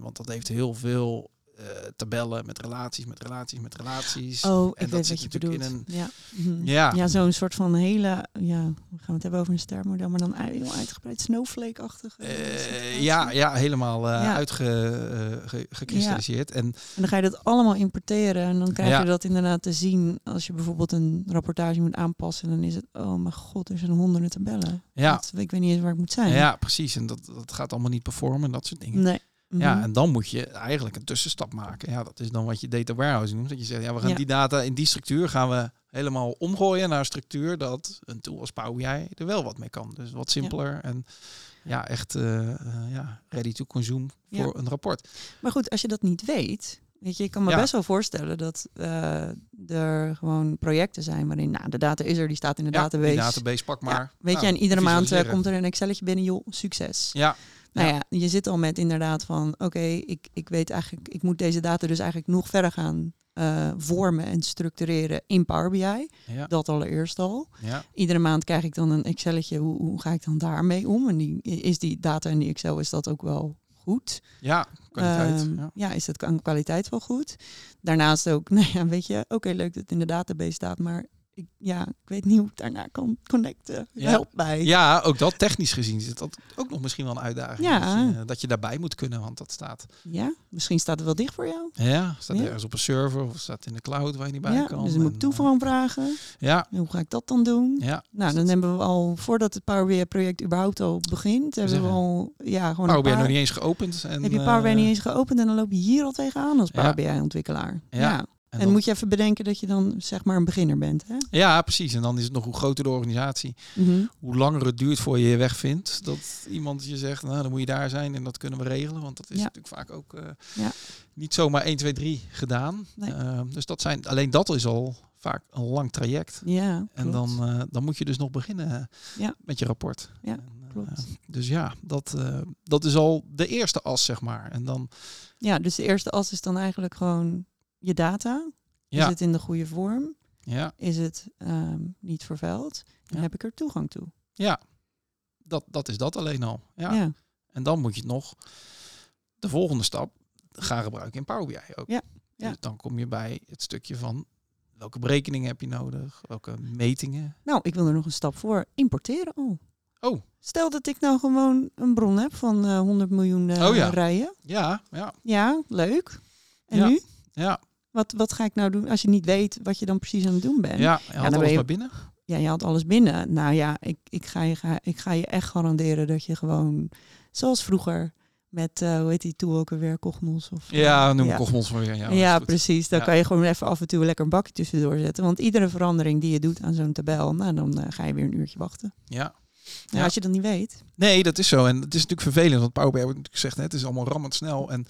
Want dat heeft heel veel eh, tabellen met relaties, met relaties, met relaties. Oh, ik en dat weet zit wat je natuurlijk bedoelt. in Ja, Mhm. Ja. ja zo'n soort van hele, ja, we gaan het hebben over een stermodel, maar dan heel uitgebreid snowflake-achtig. Eh, ja, ja, helemaal eh Ja. uitgekristalliseerd. En En dan ga je dat allemaal importeren en dan krijg je dat inderdaad te zien als je bijvoorbeeld een rapportage moet aanpassen. Dan is het, oh mijn god, er zijn honderden tabellen. Ja. Dat- ik weet niet eens waar ik moet zijn. ja, precies. En dat, dat gaat allemaal niet performen en dat soort dingen. Nee. Ja, Mhm. en dan moet je eigenlijk een tussenstap maken. Ja, dat is dan wat je data warehousing noemt. Dat je zegt, ja, we gaan Ja. die data in die structuur gaan we helemaal omgooien naar een structuur dat een tool als Power BI er wel wat mee kan. Dus wat simpeler en ja, echt eh, eh, ja, ready to consume Ja. voor een rapport. Maar goed, als je dat niet weet, weet je, ik kan me best wel voorstellen dat eh, er gewoon projecten zijn waarin, nou, de data is er, die staat in de Ja, database. database pak maar. Weet Nou, je, en iedere maand komt er een Excelletje binnen, joh, succes. Ja, Nou Ja. ja, je zit al met inderdaad van, oké, ik, ik weet eigenlijk, ik moet deze data dus eigenlijk nog verder gaan eh, vormen en structureren in Power BI. ja, Dat allereerst al. ja. Iedere maand krijg ik dan een Excelletje, hoe, hoe ga ik dan daarmee om? En die, is die data in die Excel, is dat ook wel goed? ja, kwaliteit. Ehm, ja. ja. is aan kwaliteit wel goed? Daarnaast ook, (laughs) nou ja, weet je, oké, leuk dat het in de database staat, maar ik, ja, ik weet niet hoe ik daarna kan connecten. Ja. Help bij. Ja, ook dat technisch gezien is dat ook nog misschien wel een uitdaging. Ja. Dat, je, dat je daarbij moet kunnen, want dat staat, Ja, misschien staat het wel dicht voor jou. ja, staat Ja. ergens op een server of staat in de cloud waar je niet bij Ja, kan. dus dan moet ik toeval eh, ja, En hoe ga ik dat dan doen? ja. Nou, dan hebben we al, voordat het Power BI project überhaupt al begint, hebben we al, ja, gewoon Power BI paar, nog niet eens geopend. En, heb je Power BI eh, niet eens geopend en dan loop je hier al tegenaan als Ja. Power BI ontwikkelaar. Ja. En, dan- moet je even bedenken dat je dan zeg maar een beginner bent. Hè? Ja, precies. En dan is het nog hoe groter de organisatie, Mhm. hoe langer het duurt voor je je weg vindt. Dat iemand je zegt, nou dan moet je daar zijn en dat kunnen we regelen. Want dat is Ja. natuurlijk vaak ook eh, Ja. niet zomaar 1, 2, 3 gedaan. Nee. Ehm, dus dat zijn, alleen dat is al vaak een lang traject. Ja, En dan, eh, dan moet je dus nog beginnen eh, Ja. met je rapport. Ja, En, klopt. dus ja, dat, dat is al de eerste as, zeg maar. En dan, Ja, dus de eerste as is dan eigenlijk gewoon je data. Is ja, het in de goede vorm? ja, Is het ehm, niet vervuild? Dan Ja. heb ik er toegang toe. ja, dat, dat is dat alleen al. Ja. Ja. En dan moet je nog, de volgende stap, gaan gebruiken in Power BI ook. Ja, ja. Dus dan kom je bij het stukje van welke berekeningen heb je nodig, welke metingen. Nou, ik wil er nog een stap voor. Importeren al. Oh. Stel dat ik nou gewoon een bron heb van eh 100 miljoen eh, Oh ja. rijen. Ja, ja, Ja, leuk. En Ja. nu? ja, Wat, wat ga ik nou doen als je niet weet wat je dan precies aan het doen bent? ja. Je had dan ben alles je- maar binnen. Ja, je had alles binnen. Nou ja, ik, ik, ga je, ga- ik ga je echt garanderen dat je gewoon, zoals vroeger, met, eh, hoe heet die tool ook alweer, Cognos? Of, Ja, noem ja. Maar weer. Ja, Ja, precies. Dan Ja. kan je gewoon even af en toe lekker een bakje tussendoor zetten. Want iedere verandering die je doet aan zo'n tabel, nou, dan eh, ga je weer een uurtje wachten. Ja. Ja. Ja. als je dat niet weet. Nee, dat is zo. En het is natuurlijk vervelend, want Power BI wordt natuurlijk gezegd, hè, het is allemaal rammend snel en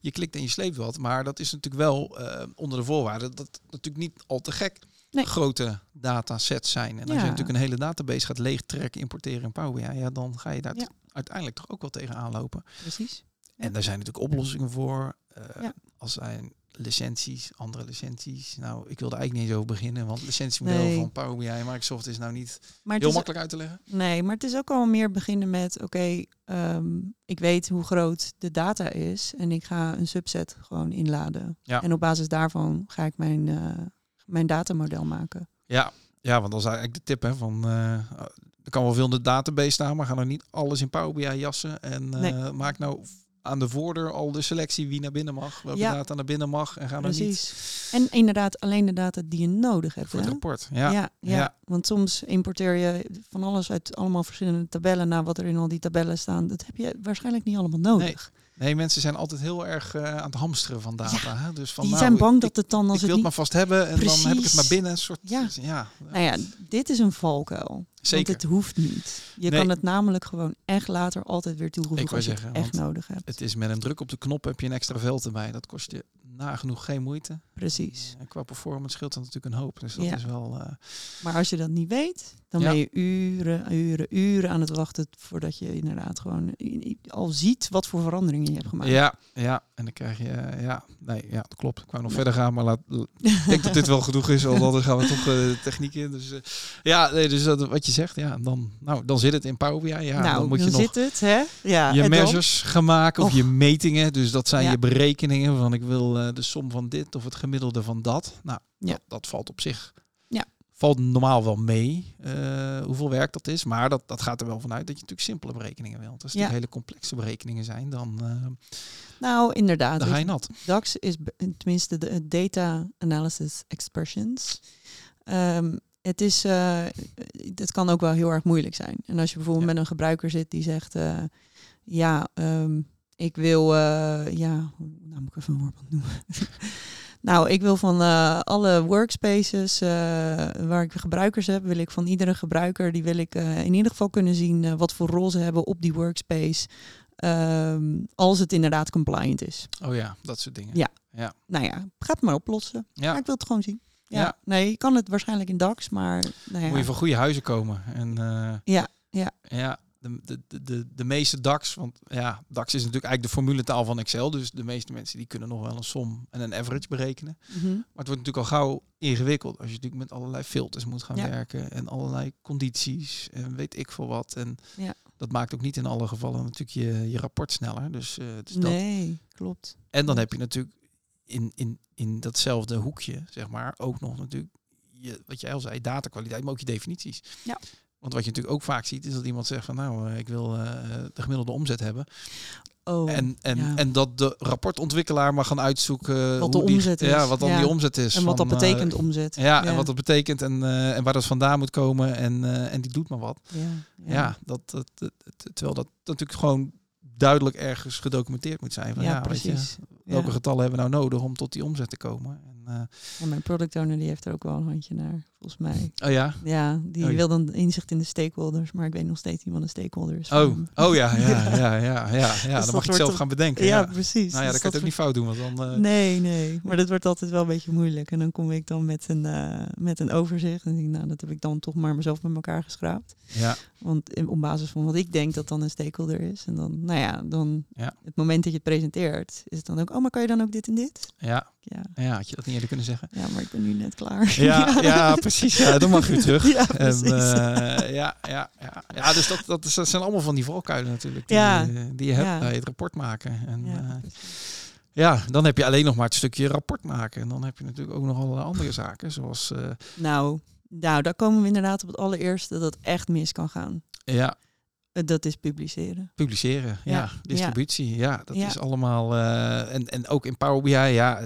je klikt en je sleept wat. Maar dat is natuurlijk wel eh, onder de voorwaarde dat het natuurlijk niet al te gek Nee. grote datasets zijn. En als Ja. je natuurlijk een hele database gaat leegtrekken, importeren in Power BI, ja, dan ga je daar Ja. uiteindelijk toch ook wel tegen aanlopen. Precies. En daar zijn natuurlijk oplossingen voor. Eh. Als zijn licenties, andere licenties. Nou, ik wilde eigenlijk niet eens over beginnen, want licentiemodel Nee. van Power BI en Microsoft is nou niet Maar heel is, makkelijk uit te leggen. nee, maar het is ook al meer beginnen met, oké, ehm, ik weet hoe groot de data is en ik ga een subset gewoon inladen. Ja. En op basis daarvan ga ik mijn, eh, mijn datamodel maken. Ja, ja, want dat is eigenlijk de tip hè, van eh, er kan wel veel in de database staan, maar ga nou niet alles in Power BI jassen en eh, Nee. maak nou aan de voordeur al de selectie wie naar binnen mag, welke Ja. data naar binnen mag en ga nou niet. En inderdaad alleen de data die je nodig hebt. voor het hè? rapport. Ja, Ja, ja, ja. want soms importeer je van alles uit allemaal verschillende tabellen naar wat er in al die tabellen staan. Dat heb je waarschijnlijk niet allemaal nodig. Nee, mensen zijn altijd heel erg eh, aan het hamsteren van data. hè? Dus van, Die nou, zijn bang ik, dat het dan als ik wil het het niet... maar vast hebben en dan heb ik het maar binnen. Een soort, Ja. ja. Nou ja, dit is een valkuil. Zeker. Want het hoeft niet. Je Nee. kan het namelijk gewoon echt later altijd weer toevoegen Ik als je zeggen, het echt nodig hebt. Het is met een druk op de knop heb je een extra veld erbij. Dat kost je nagenoeg geen moeite. Precies. En qua performance scheelt dat natuurlijk een hoop. Dus dat Ja. is wel... eh, Maar als je dat niet weet, dan Ja. ben je uren, uren, uren aan het wachten voordat je inderdaad gewoon al ziet wat voor veranderingen je hebt gemaakt. Ja, ja, en dan krijg je, eh, ja, nee, ja, dat klopt. Ik wou nog verder gaan, maar laat, ik denk dat dit wel genoeg is, want dan gaan we toch de techniek in. Dus eh, ja, nee, dus dat, wat je zegt, ja, dan, nou, dan zit het in Power BI. Ja, nou, dan moet je nog zit het, hè? Ja, je en dan? measures gaan maken of je metingen. Dus dat zijn Ja. je berekeningen van ik wil de som van dit of het gemiddelde van dat. Nou, Ja. dat, dat valt op zich. Valt normaal wel mee eh, hoeveel werk dat is. Maar dat, dat gaat er wel vanuit dat je natuurlijk simpele berekeningen wilt. Als het Ja. hele complexe berekeningen zijn, dan, eh, Nou, inderdaad. dan ga je je, nat. DAX is tenminste de Data Analysis Expressions. Ehm, het is, eh, het kan ook wel heel erg moeilijk zijn. En als je bijvoorbeeld Ja. met een gebruiker zit die zegt, ja, ehm, ik wil, ja, nou moet ik even een voorbeeld noemen. (laughs) nou, ik wil van eh, alle workspaces eh, waar ik gebruikers heb, wil ik van iedere gebruiker, die wil ik eh, in ieder geval kunnen zien wat voor rol ze hebben op die workspace. ehm, als het inderdaad compliant is. Oh ja, dat soort dingen. Ja. Ja. Nou ja, ga het maar oplossen. Ja. Maar ik wil het gewoon zien. Ja. Ja. Nee, je kan het waarschijnlijk in DAX, maar nou ja. Moet je van goede huizen komen. En Ja, ja. ja de, de, de- meeste DAX, want ja, DAX is natuurlijk eigenlijk de formuletaal van Excel. Dus de meeste mensen die kunnen nog wel een som en een average berekenen. Mhm. Maar het wordt natuurlijk al gauw ingewikkeld als je natuurlijk met allerlei filters moet gaan Ja. werken en allerlei condities en weet ik veel wat. En Ja. dat maakt ook niet in alle gevallen natuurlijk je, je rapport sneller. Dus, eh, dus dat. Nee, klopt. En dan heb je natuurlijk in, in, in datzelfde hoekje, zeg maar, ook nog natuurlijk je, wat jij al zei, datakwaliteit, maar ook je definities. Ja. Want wat je natuurlijk ook vaak ziet, is dat iemand zegt van nou, eh, ik wil eh, de gemiddelde omzet hebben. Oh, en, en, ja. en dat de rapportontwikkelaar mag gaan uitzoeken Wat hoe de die- omzet is. Ja, wat dan Ja. die omzet is. en wat dat van, eh, betekent omzet. ja, en wat dat betekent en, eh, en waar dat vandaan moet komen en, eh, en die doet maar wat. Ja, Ja, dat, dat, terwijl dat natuurlijk gewoon duidelijk ergens gedocumenteerd moet zijn. Van, Ja, ja, weet je, precies. welke Ja. getallen hebben we nou nodig om tot die omzet te komen? En, eh, En mijn product owner die heeft er ook wel een handje naar, volgens mij. oh ja? Ja, die Oh, ja. wil dan inzicht in de stakeholders, maar ik weet nog steeds niet wat een stakeholder is. Oh, oh (laughs) ja, ja, ja, ja, ja, ja. dat dan mag je het zelf gaan bedenken. Ja, Ja, precies. Nou ja, Dus dan kan je het ook niet fout doen, want dan... eh, Nee, nee. Maar dat wordt altijd wel een beetje moeilijk. En dan kom ik dan met een, eh, met een overzicht. En denk nou, dat heb ik dan toch maar mezelf met elkaar geschraapt. Ja, Want in- op basis van wat ik denk dat dan een stakeholder is. En dan, nou ja, dan Ja. het moment dat je het presenteert, is het dan ook, oh, maar kan je dan ook dit en dit? ja, Ja, ja, had je dat niet eerder kunnen zeggen? ja maar ik ben nu net klaar. Ja, (laughs) ja (laughs) precies. Ja, dan mag weer (laughs) terug. Ja, eh, ja, ja, ja. ja, dus dat, dat, is, dat zijn allemaal van die valkuilen natuurlijk. Die, Ja. eh, die je hebt Ja. bij het rapport maken. En, Ja, precies. Ja, dan heb je alleen nog maar het stukje rapport maken. En dan heb je natuurlijk ook nog allerlei andere zaken, zoals... eh, Nou, nou, daar komen we inderdaad op het allereerste dat het echt mis kan gaan. ja, Eh, Dat is publiceren. publiceren, ja, Ja, distributie, ja, dat Ja. is allemaal... eh, en, en ook in Power BI, ja,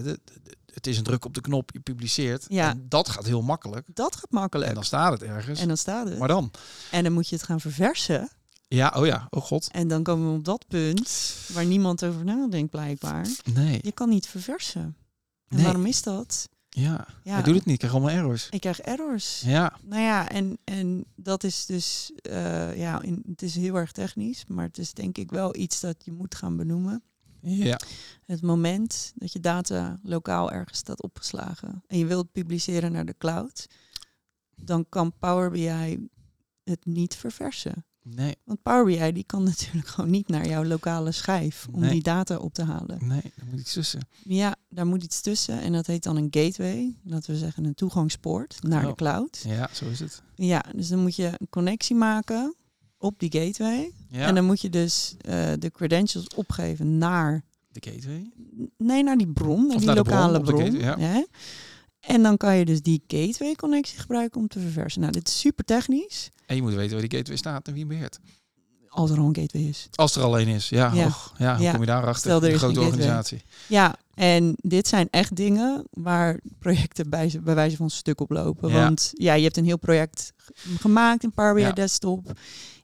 het, is een druk op de knop, je publiceert. Ja. En dat gaat heel makkelijk. Dat gaat makkelijk. En dan staat het ergens. En dan staat het. maar dan? En dan moet je het gaan verversen. Ja, oh ja, oh god. En dan komen we op dat punt waar niemand over nadenkt blijkbaar. Nee, Je kan niet verversen. En Nee. waarom is dat? ja. Ja. Hij doet het niet, ik krijg allemaal errors. Ik krijg errors. Ja, Nou ja, en, en dat is dus, eh, ja, in, het is heel erg technisch, maar het is denk ik wel iets dat je moet gaan benoemen. Ja, Het moment dat je data lokaal ergens staat opgeslagen en je wilt publiceren naar de cloud, dan kan Power BI het niet verversen. nee, Want Power BI die kan (laughs) natuurlijk gewoon niet naar jouw lokale schijf om Nee. die data op te halen. nee, er moet iets tussen. Ja, daar moet iets tussen en dat heet dan een gateway. Laten we zeggen een toegangspoort naar de Oh. cloud. Ja, zo is het. Ja, dus dan moet je een connectie maken op die gateway. Ja, En dan moet je dus eh, de credentials opgeven naar, de gateway. nee, naar die bron, naar Of die naar de bron, lokale bron. gateway, ja. En dan kan je dus die gateway connectie gebruiken om te verversen. Nou, dit is super technisch. En je moet weten waar die gateway staat en wie beheert. Als er al een gateway is. Als er alleen is, ja. Ja. och, ja hoe Ja. kom je daarachter? Stel, er Een grote een organisatie. Ja, en dit zijn echt dingen waar projecten bij, bij wijze van stuk op lopen. Ja. Want ja, je hebt een heel project gemaakt in Power BI Ja. Desktop.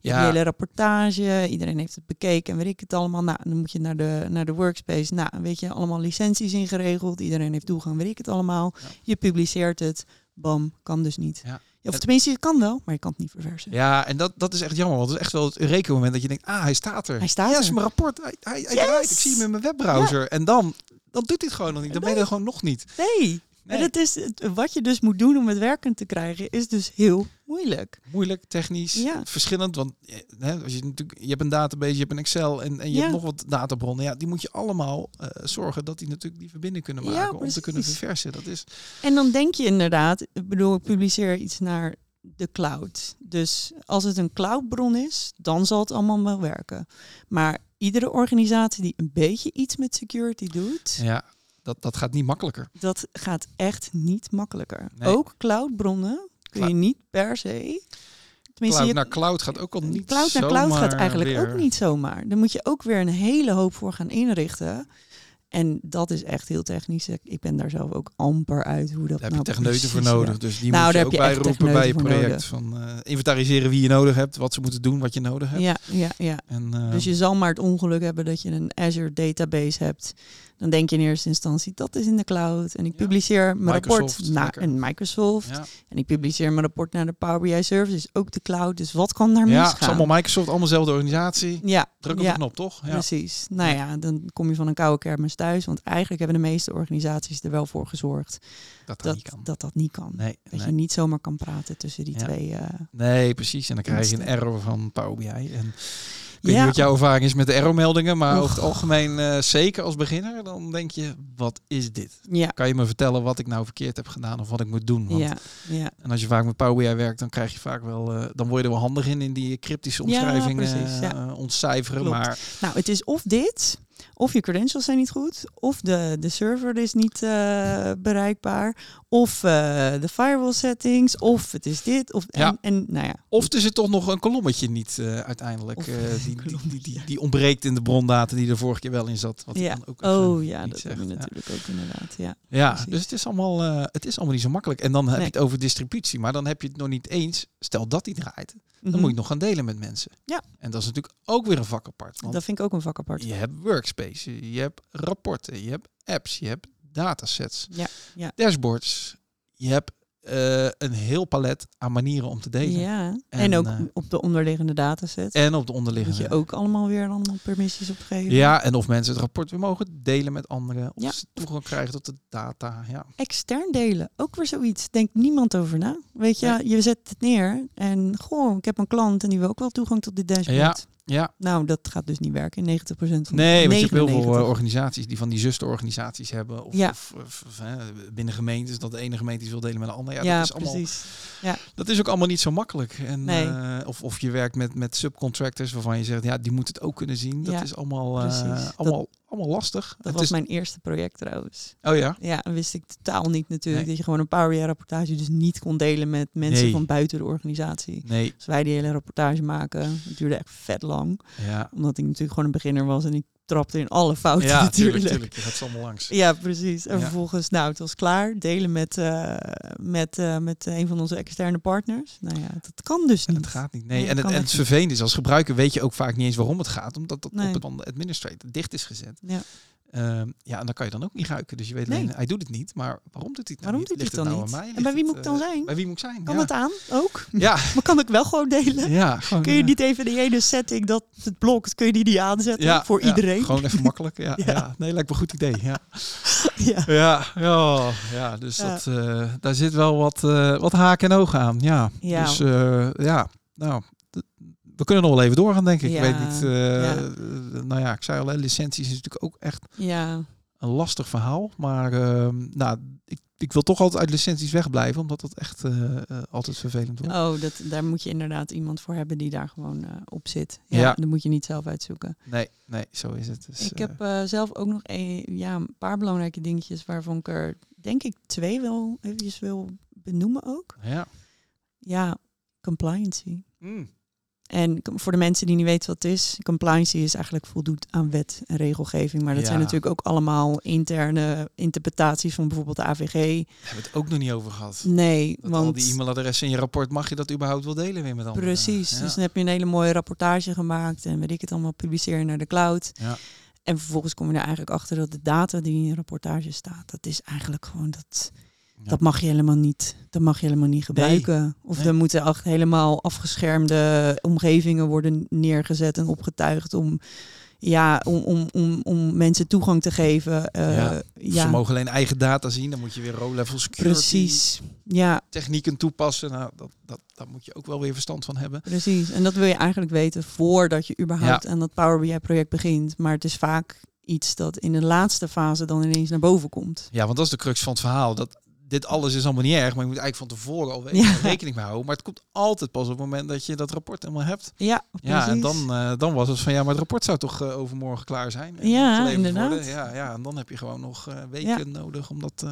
Je Ja. hebt hele rapportage, iedereen heeft het bekeken en weet ik het allemaal. Nou, dan moet je naar de, naar de workspace. Nou, weet je, allemaal licenties ingeregeld. Iedereen heeft toegang, weet ik het allemaal. Je publiceert het. Bam, kan dus niet. Of tenminste, het kan wel, maar je kan het niet verversen. Ja, en dat, dat is echt jammer. Want het is echt wel het Eureka-moment dat je denkt, ah, hij staat er. Hij staat ja, dat er. is mijn rapport. Hij, hij, hij Yes! draait. Ik zie hem in mijn webbrowser. En dan, dan doet hij het gewoon nog niet. Dan ben je er gewoon nog niet. Nee. Nee. En het is, wat je dus moet doen om het werkend te krijgen, is dus heel moeilijk. Moeilijk, technisch, Ja. verschillend. Want eh, hè, als je, natuurlijk, je hebt een database, je hebt een Excel en, en je Ja. hebt nog wat databronnen. Ja, die moet je allemaal eh, zorgen dat die natuurlijk die verbinding kunnen Ja, maken om te kunnen verversen. Dat is, En dan denk je inderdaad, ik bedoel, ik publiceer iets naar de cloud. Dus als het een cloudbron is, dan zal het allemaal wel werken. Maar iedere organisatie die een beetje iets met security doet, ja, dat, dat gaat niet makkelijker. dat gaat echt niet makkelijker. Nee. Ook cloudbronnen kun je Cloud- niet per se. Tenminste, Cloud naar cloud gaat ook al niet cloud naar cloud gaat eigenlijk weer. ook niet zomaar. Daar moet je ook weer een hele hoop voor gaan inrichten. En dat is echt heel technisch. Ik- ben daar zelf ook amper uit hoe dat Daar heb nou je techneuten voor nodig. Dus die Nou, moet je ook je echt bijroepen bij je project. Van, eh, inventariseren wie je nodig hebt, wat ze moeten doen, wat je nodig hebt. Ja, ja, ja. En, eh, Dus je zal maar het ongeluk hebben dat je een Azure database hebt. Dan denk je in eerste instantie, dat is in de cloud. En ik Ja. publiceer mijn Microsoft, rapport naar een Microsoft. ja, En ik publiceer mijn rapport naar de Power BI Service, ook de cloud. Dus wat kan daar ja misgaan? allemaal Microsoft, allemaal dezelfde organisatie. Ja, Druk op ja, de knop, toch? Ja. precies. Nou ja, dan kom je van een koude kermis thuis. Want eigenlijk hebben de meeste organisaties er wel voor gezorgd Dat dat dat niet kan. dat, dat niet kan. Nee, Dat nee. je niet zomaar kan praten tussen die Ja. twee. eh, nee, precies. En dan krijg je een error van Power BI. En weet Ja. niet wat jouw ervaring is met de error-meldingen, maar Och. over het algemeen, eh, zeker als beginner, dan denk je, wat is dit? ja, Kan je me vertellen wat ik nou verkeerd heb gedaan of wat ik moet doen? Want, ja, ja. En als je vaak met Power BI werkt, dan krijg je vaak wel, eh, dan word je er wel handig in, in die cryptische omschrijvingen precies, ja. eh, ontcijferen. Klopt. Maar Nou, het is of dit, of je credentials zijn niet goed, of de, de server is niet eh, bereikbaar, of eh, de firewall settings, of het is dit, of Ja. en, en nou ja. Of er zit toch nog een kolommetje niet eh, uiteindelijk. Die, die, die, die, ontbreekt in de brondata die er vorige keer wel in zat. Wat Ja. dan ook Oh ja, dat we Ja. natuurlijk ook inderdaad. Ja. Ja, precies. dus het is, allemaal, het is allemaal niet zo makkelijk. En dan heb Nee. je het over distributie. Maar dan heb je het nog niet eens. Stel dat die draait. Dan Mhm. moet je nog gaan delen met mensen. Ja. En dat is natuurlijk ook weer een vak apart. Want Dat vind ik ook een vak apart. je hebt workspaces, je hebt rapporten, je hebt apps, je hebt datasets, Ja, ja. dashboards. Je hebt eh, een heel palet aan manieren om te delen. Ja, en, En, ook eh, op de onderliggende dataset. En op de moet onderliggende. je ook allemaal weer allemaal permissies opgeven. Ja, en of mensen het rapport weer mogen delen met anderen. Of Ja. ze toegang krijgen tot de data. Ja. Extern delen, ook weer zoiets. Denkt niemand over na. Weet je, je zet het neer en goh, ik heb een klant en die wil ook wel toegang tot dit dashboard. Ja. Ja. Nou, dat gaat dus niet werken in 90% van Nee, de want je hebt heel veel 99. eh, organisaties die van die zusterorganisaties hebben. Of, Ja. of, of- of, hè, binnen gemeentes dat de ene gemeente iets wil delen met de andere. Ja, Ja, dat, is allemaal, precies. dat is ook allemaal niet zo makkelijk. En, Nee. eh, of, of je werkt met, met subcontractors waarvan je zegt, ja, die moeten het ook kunnen zien. Dat Ja, is allemaal, eh. Dat- allemaal, lastig. Dat Het was is, mijn eerste project trouwens. Oh ja? Ja, wist ik totaal niet natuurlijk. Nee. Dat je gewoon een Power BI rapportage dus niet kon delen met mensen Nee. van buiten de organisatie. Nee. Dus wij die hele rapportage maken, het duurde echt vet lang. Ja. Omdat ik natuurlijk gewoon een beginner was en ik trapte in alle fouten Ja, natuurlijk. tuurlijk, tuurlijk. Je gaat ze allemaal langs. Ja, precies. En Ja. vervolgens, nou, het was klaar. Delen met, eh, met, eh, met een van onze externe partners. Nou ja, dat kan dus En niet. het gaat niet. Nee, Nee, en, het, en het vervelend is, als gebruiker weet je ook vaak niet eens waarom het gaat. Omdat dat Nee. op het administrator dicht is gezet. Ja. Ehm, ja, en dan kan je dan ook niet ruiken. Dus je weet Nee. alleen, hij doet het niet. Maar waarom doet hij het nou Waarom niet? doet hij het dan nou niet? En bij wie moet ik dan eh, zijn? Bij wie moet ik zijn? Kan ja. het aan ook? (laughs) Ja, Maar kan ik wel gewoon delen? ja. Gewoon, Kun je eh, niet even de ene setting dat het blokt, kun je die niet aanzetten ja, voor ja, iedereen? Gewoon even (laughs) makkelijk. Ja, Ja. nee, lijkt me een goed idee. Ja, (laughs) ja. ja, ja, ja dus. Dat, eh, daar zit wel wat, eh, wat haken en ogen aan. Ja, Ja. dus ja, nou, we kunnen nog wel even doorgaan, denk ik. Ja, Ik weet niet. eh, ja. eh, nou ja, ik zei al, hè, licenties is natuurlijk ook echt ja, een lastig verhaal. Maar ehm, nou, ik, ik wil toch altijd uit licenties wegblijven, omdat dat echt eh, altijd vervelend wordt. Oh, dat, daar moet je inderdaad iemand voor hebben die daar gewoon eh, op zit. Ja, Ja. Dat moet je niet zelf uitzoeken. Nee, nee, zo is het. Dus, ik heb eh, zelf ook nog een, ja, een paar belangrijke dingetjes waarvan ik er denk ik twee wel eventjes wil benoemen ook. ja. Ja, compliancy. Mm. En voor de mensen die niet weten wat het is, compliancy is eigenlijk voldoet aan wet en regelgeving. Maar dat Ja. zijn natuurlijk ook allemaal interne interpretaties van bijvoorbeeld de AVG. Daar hebben we het ook nog niet over gehad. Nee, Dat want al die e-mailadressen in je rapport, mag je dat überhaupt wel delen weer met anderen? Precies. Ja. Dus dan heb je een hele mooie rapportage gemaakt en weet ik het allemaal publiceren naar de cloud. Ja. En vervolgens kom je er eigenlijk achter dat de data die in je rapportage staat, dat is eigenlijk gewoon dat. Ja. Dat mag je helemaal niet. Dat mag je helemaal niet gebruiken. Of Nee. er moeten echt helemaal afgeschermde omgevingen worden neergezet en opgetuigd om, ja, om, om, om, om mensen toegang te geven. Ja. ja, Ze mogen alleen eigen data zien, dan moet je weer row-level security precies. Ja, technieken toepassen. Nou, dat, dat, daar moet je ook wel weer verstand van hebben. Precies, en dat wil je eigenlijk weten voordat je überhaupt aan dat Power BI project begint. Maar het is vaak iets dat in de laatste fase dan ineens naar boven komt. Ja, want dat is de crux van het verhaal. Dat dit alles is allemaal niet erg, maar je moet eigenlijk van tevoren al weten, Ja. (laughs) rekening mee houden. Maar het komt altijd pas op het moment dat je dat rapport helemaal hebt. Ja, precies. Ja, en dan, eh, dan was het van ja, maar het rapport zou toch eh, overmorgen klaar zijn? en Ja, inderdaad. worden. Ja, ja, en dan heb je gewoon nog eh, weken Ja. nodig om dat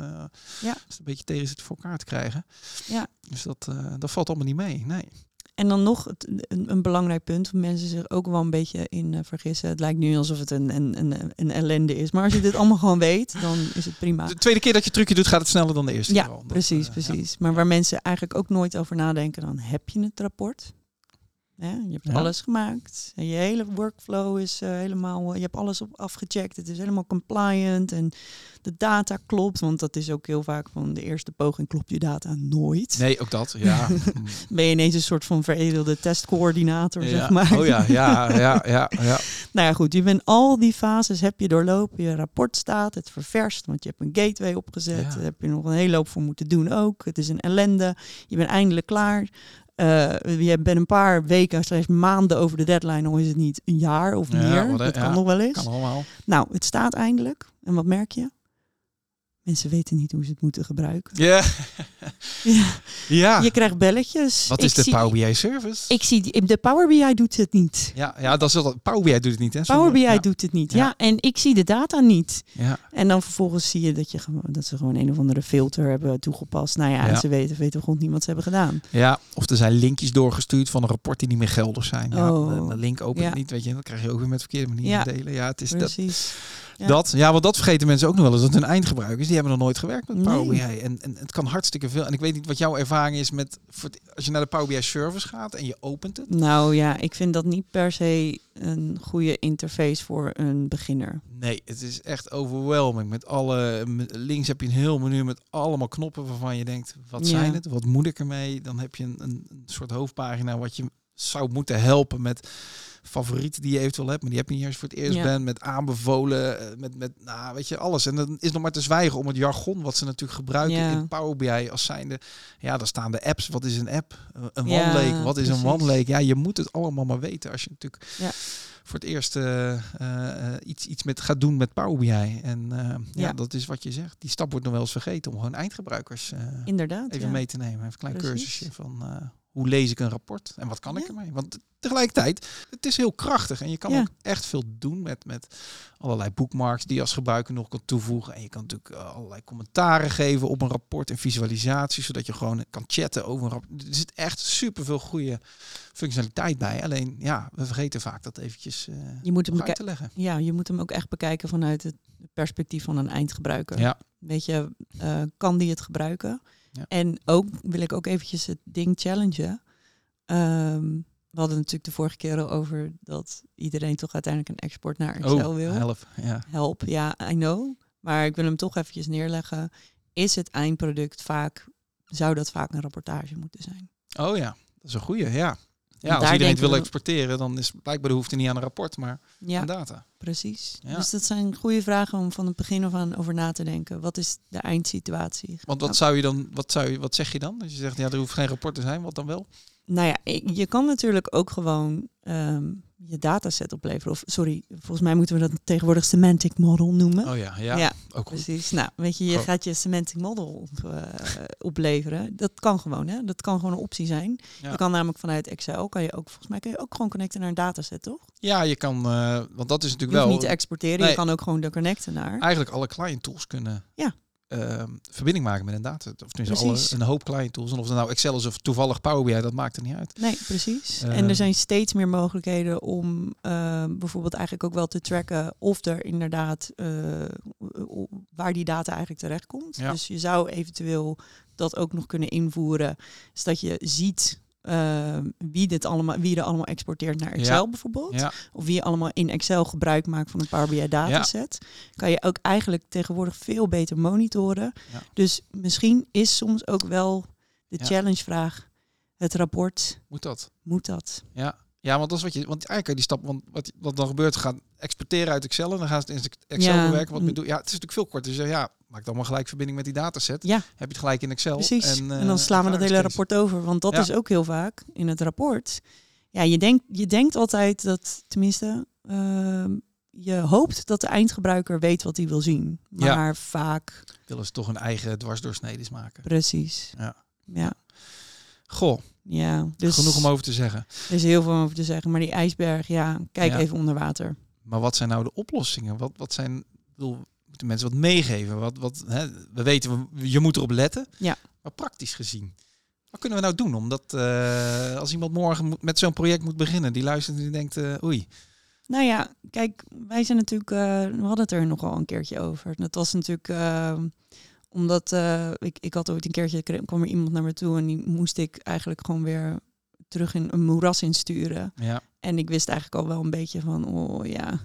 Ja. een beetje tegen zit voor elkaar te krijgen. Ja. Dus dat, dat valt allemaal niet mee. Nee. En dan nog het, een, een belangrijk punt, waar mensen zich ook wel een beetje in eh, vergissen. Het lijkt nu alsof het een, een, een, een ellende is. Maar als je dit allemaal gewoon weet, dan is het prima. De tweede keer dat je trucje doet, gaat het sneller dan de eerste Ja, keer al. Dat, precies, eh, precies. Maar waar mensen eigenlijk ook nooit over nadenken, dan heb je het rapport. Hè, je hebt Ja. alles gemaakt. En je hele workflow is eh, helemaal, eh, je hebt alles op afgecheckt. Het is helemaal compliant en de data klopt. Want dat is ook heel vaak van de eerste poging klopt je data nooit. Nee, ook dat. Ja. (laughs) Ben je ineens een soort van veredelde testcoördinator, ja. zeg maar. Oh ja, ja, ja, ja, ja. (laughs) Nou ja, goed. Je bent al die fases heb je doorlopen. Je rapport staat, het ververst, want je hebt een gateway opgezet. Ja. Daar heb je nog een hele hoop voor moeten doen ook. Het is een ellende. Je bent eindelijk klaar. Eh, je bent een paar weken, slechts maanden over de deadline. Al is het niet een jaar of Ja, meer. wat, dat kan ja. nog wel eens. Kan allemaal. Nou, het staat eindelijk. En wat merk je? Mensen weten niet hoe ze het moeten gebruiken. Ja. (laughs) Ja, ja. Je krijgt belletjes. Wat Ik is de zie- Power BI service? Ik zie, de Power BI doet het niet. Ja, ja, dat is wel. Power BI doet het niet, hè? Power BI ja. doet het niet. Ja. Ja. en ik zie de data niet. Ja. En dan vervolgens zie je dat, je gewoon, dat ze gewoon een of andere filter hebben toegepast. Nou ja, en ze weten, weten gewoon niet wat ze hebben gedaan. ja, of er zijn linkjes doorgestuurd van een rapport die niet meer geldig zijn. Ja, Oh. de, de link opent Ja. niet, weet je. Dan krijg je ook weer met verkeerde manieren Ja. delen. Ja, het is dat, Precies. Ja. dat. Ja, want dat vergeten mensen ook nog wel eens. Dat hun eindgebruikers, die hebben nog nooit gewerkt met Power Nee. BI. En, en het kan hartstikke veel. En ik weet niet wat jouw ervaring is met... als je naar de Power BI service gaat en je opent het. Nou ja, ik vind dat niet per se een goede interface voor een beginner. Nee, het is echt overwhelming. Met alle links heb je een heel menu met allemaal knoppen waarvan je denkt: wat Ja. zijn het? Wat moet ik ermee? Dan heb je een, een soort hoofdpagina wat je zou moeten helpen met favorieten die je eventueel hebt, maar die heb je niet eens voor het eerst Ja. bent, met aanbevolen, eh, met, met nou, weet je, alles. En dan is nog maar te zwijgen om het jargon wat ze natuurlijk gebruiken Ja. in Power BI als zijnde. Ja, daar staan de apps. Wat is een app? Een Ja, OneLake. Wat is precies. een OneLake? Ja, je moet het allemaal maar weten als je natuurlijk Ja. voor het eerst eh, eh, eh, iets, iets met gaat doen met Power BI. En eh, ja. Ja. dat is wat je zegt. Die stap wordt nog wel eens vergeten om gewoon eindgebruikers eh, Inderdaad. even ja. mee te nemen. Even een klein Precies. cursusje van eh, hoe lees ik een rapport en wat kan ik Ja. ermee? Want tegelijkertijd, het is heel krachtig en je kan Ja. ook echt veel doen met, met allerlei bookmarks die je als gebruiker nog kan toevoegen. En je kan natuurlijk eh, allerlei commentaren geven op een rapport en visualisaties, zodat je gewoon kan chatten over een rapport. Er zit echt superveel goede functionaliteit bij. Alleen, ja, we vergeten vaak dat eventjes eh Je moet hem uit te leggen. ja, je moet hem ook echt bekijken vanuit het perspectief van een eindgebruiker. Ja, Weet je, eh, kan die het gebruiken? Ja. En ook wil ik ook eventjes het ding challengen. Ehm, we hadden natuurlijk de vorige keer al over dat iedereen toch uiteindelijk een export naar Excel oh, wil. help. Ja. Help, ja, I know. Maar ik wil hem toch eventjes neerleggen. Is het eindproduct vaak, zou dat vaak een rapportage moeten zijn? Oh ja, dat is een goeie. Ja. Ja, als iedereen het wil we- exporteren, dan is blijkbaar de behoefte niet aan een rapport, maar Ja, aan data. precies. Ja. Dus dat zijn goede vragen om van het begin af aan over na te denken. Wat is de eindsituatie? Want wat zou je dan, wat zou je, wat zeg je dan? Als je zegt, ja, er hoeft geen rapport te zijn, wat dan wel? Nou ja, je kan natuurlijk ook gewoon ehm, je dataset opleveren. Of sorry, volgens mij moeten we dat tegenwoordig semantic model noemen. Oh ja, ja, Ja, ook. Precies. Nou, weet je, je gaat je semantic model op, eh, opleveren. Dat kan gewoon, hè? Dat kan gewoon een optie zijn. Ja. Je kan namelijk vanuit Excel, kan je ook, volgens mij kun je ook gewoon connecten naar een dataset, toch? Ja, je kan, eh, want dat is natuurlijk wel, niet te exporteren, Nee. je kan ook gewoon er connecten naar. eigenlijk alle client tools kunnen Ja. Ehm, verbinding maken met een data. Of tenminste, alle, een hoop client tools. En of het nou Excel is of toevallig Power BI, dat maakt er niet uit. Nee, precies. en Ehm. er zijn steeds meer mogelijkheden om eh, bijvoorbeeld eigenlijk ook wel te tracken of er inderdaad eh, waar die data eigenlijk terechtkomt. Ja. Dus je zou eventueel dat ook nog kunnen invoeren, zodat je ziet eh, wie dit allemaal, wie er allemaal exporteert naar Excel bijvoorbeeld. Ja, Of wie je allemaal in Excel gebruik maakt van een Power BI dataset. Kan je ook eigenlijk tegenwoordig veel beter monitoren. Dus misschien is soms ook wel de challengevraag, het rapport, moet dat. moet dat? Ja. Ja, want dat is wat je, want eigenlijk kan die stap, want wat, wat dan gebeurt, gaan exporteren uit Excel en dan gaan ze het in Excel Ja. bewerken. Wat Mm. bedoel, ja, het is natuurlijk veel korter. Dus zegt, ja, maak dan maar gelijk verbinding met die dataset. Ja, Heb je het gelijk in Excel. precies. En, En, eh, dan slaan we dat hele rapport over. Want dat Ja. is ook heel vaak in het rapport. Ja, je denkt, je denkt altijd dat, tenminste, ehm, je hoopt dat de eindgebruiker weet wat hij wil zien. Ja. Maar vaak, Willen ze toch een eigen dwarsdoorsnedes maken. precies. Ja. Ja, Goh, ja. Dus genoeg om over te zeggen. er is heel veel over te zeggen. Maar die ijsberg, ja, kijk Ja. even onder water. Maar wat zijn nou de oplossingen? Wat, wat zijn, bedoel, moeten mensen wat meegeven? Wat, wat, hè, we weten, we- je moet erop letten. Ja. Maar praktisch gezien, wat kunnen we nou doen? Omdat eh, als iemand morgen moet- met zo'n project moet beginnen, die luistert en die denkt, eh, oei. Nou ja, kijk, wij zijn natuurlijk, eh, we hadden het er nogal een keertje over. Dat was natuurlijk omdat eh, ik, ik had ooit een keertje, er kwam er iemand naar me toe en die moest ik eigenlijk gewoon weer terug in een moeras insturen. Ja, En ik wist eigenlijk al wel een beetje van, oh ja,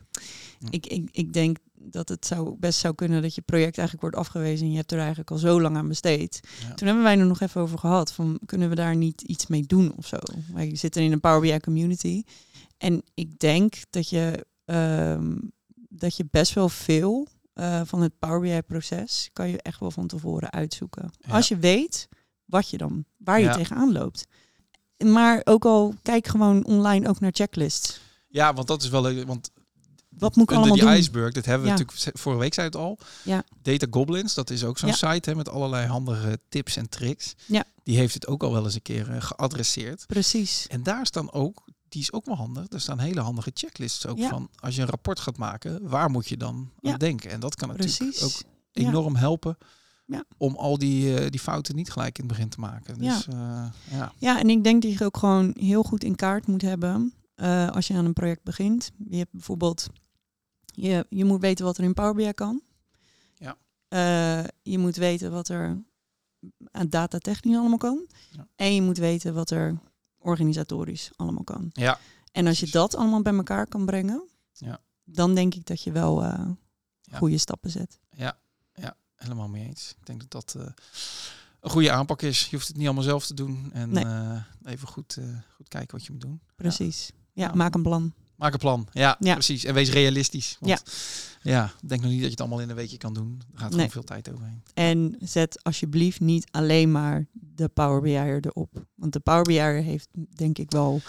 Hm. ik, ik, ik denk dat het zou, best zou kunnen dat je project eigenlijk wordt afgewezen en je hebt er eigenlijk al zo lang aan besteed. Ja. Toen hebben wij er nog even over gehad, van kunnen we daar niet iets mee doen of zo? Wij zitten in een Power BI community en ik denk dat je, ehm, dat je best wel veel eh, van het Power BI proces kan je echt wel van tevoren uitzoeken. Ja. Als je weet wat je dan, waar je Ja. tegenaan loopt. Maar ook al kijk gewoon online ook naar checklists. ja want dat is wel leuk. Want Wat moet ik allemaal the doen? iceberg, dat hebben we Ja. natuurlijk vorige week zei het al. Ja. Data Goblins, dat is ook zo'n Ja. site hè, met allerlei handige tips en tricks. Ja. Die heeft het ook al wel eens een keer eh, geadresseerd. Precies. En daar staan ook, die is ook wel handig, er staan hele handige checklists ook Ja. van. Als je een rapport gaat maken, waar moet je dan Ja. aan denken? En dat kan natuurlijk Precies. ook Ja. enorm helpen Ja. om al die, eh, die fouten niet gelijk in het begin te maken. Ja. Dus eh, ja. Ja, en ik denk dat je ook gewoon heel goed in kaart moet hebben eh, als je aan een project begint. Je hebt bijvoorbeeld, je, je moet weten wat er in Power BI kan. Ja. Je moet weten wat er aan datatechnisch allemaal kan. Ja. En je moet weten wat er organisatorisch allemaal kan. ja, En als je dat allemaal bij elkaar kan brengen, Ja. dan denk ik dat je wel Ja. goede stappen zet. ja, ja, helemaal mee eens. Ik denk dat dat eh, een goede aanpak is. Je hoeft het niet allemaal zelf te doen. En Nee. eh, even goed, goed kijken wat je moet doen. Precies. Ja, Ja. maak een plan. Maak een plan. Ja, Ja. precies. En wees realistisch. Want, ja. denk nog niet dat je het allemaal in een weekje kan doen. Er gaat gewoon Nee. veel tijd overheen. En zet alsjeblieft niet alleen maar de Power BI'er erop. Want de Power BI'er heeft denk ik wel,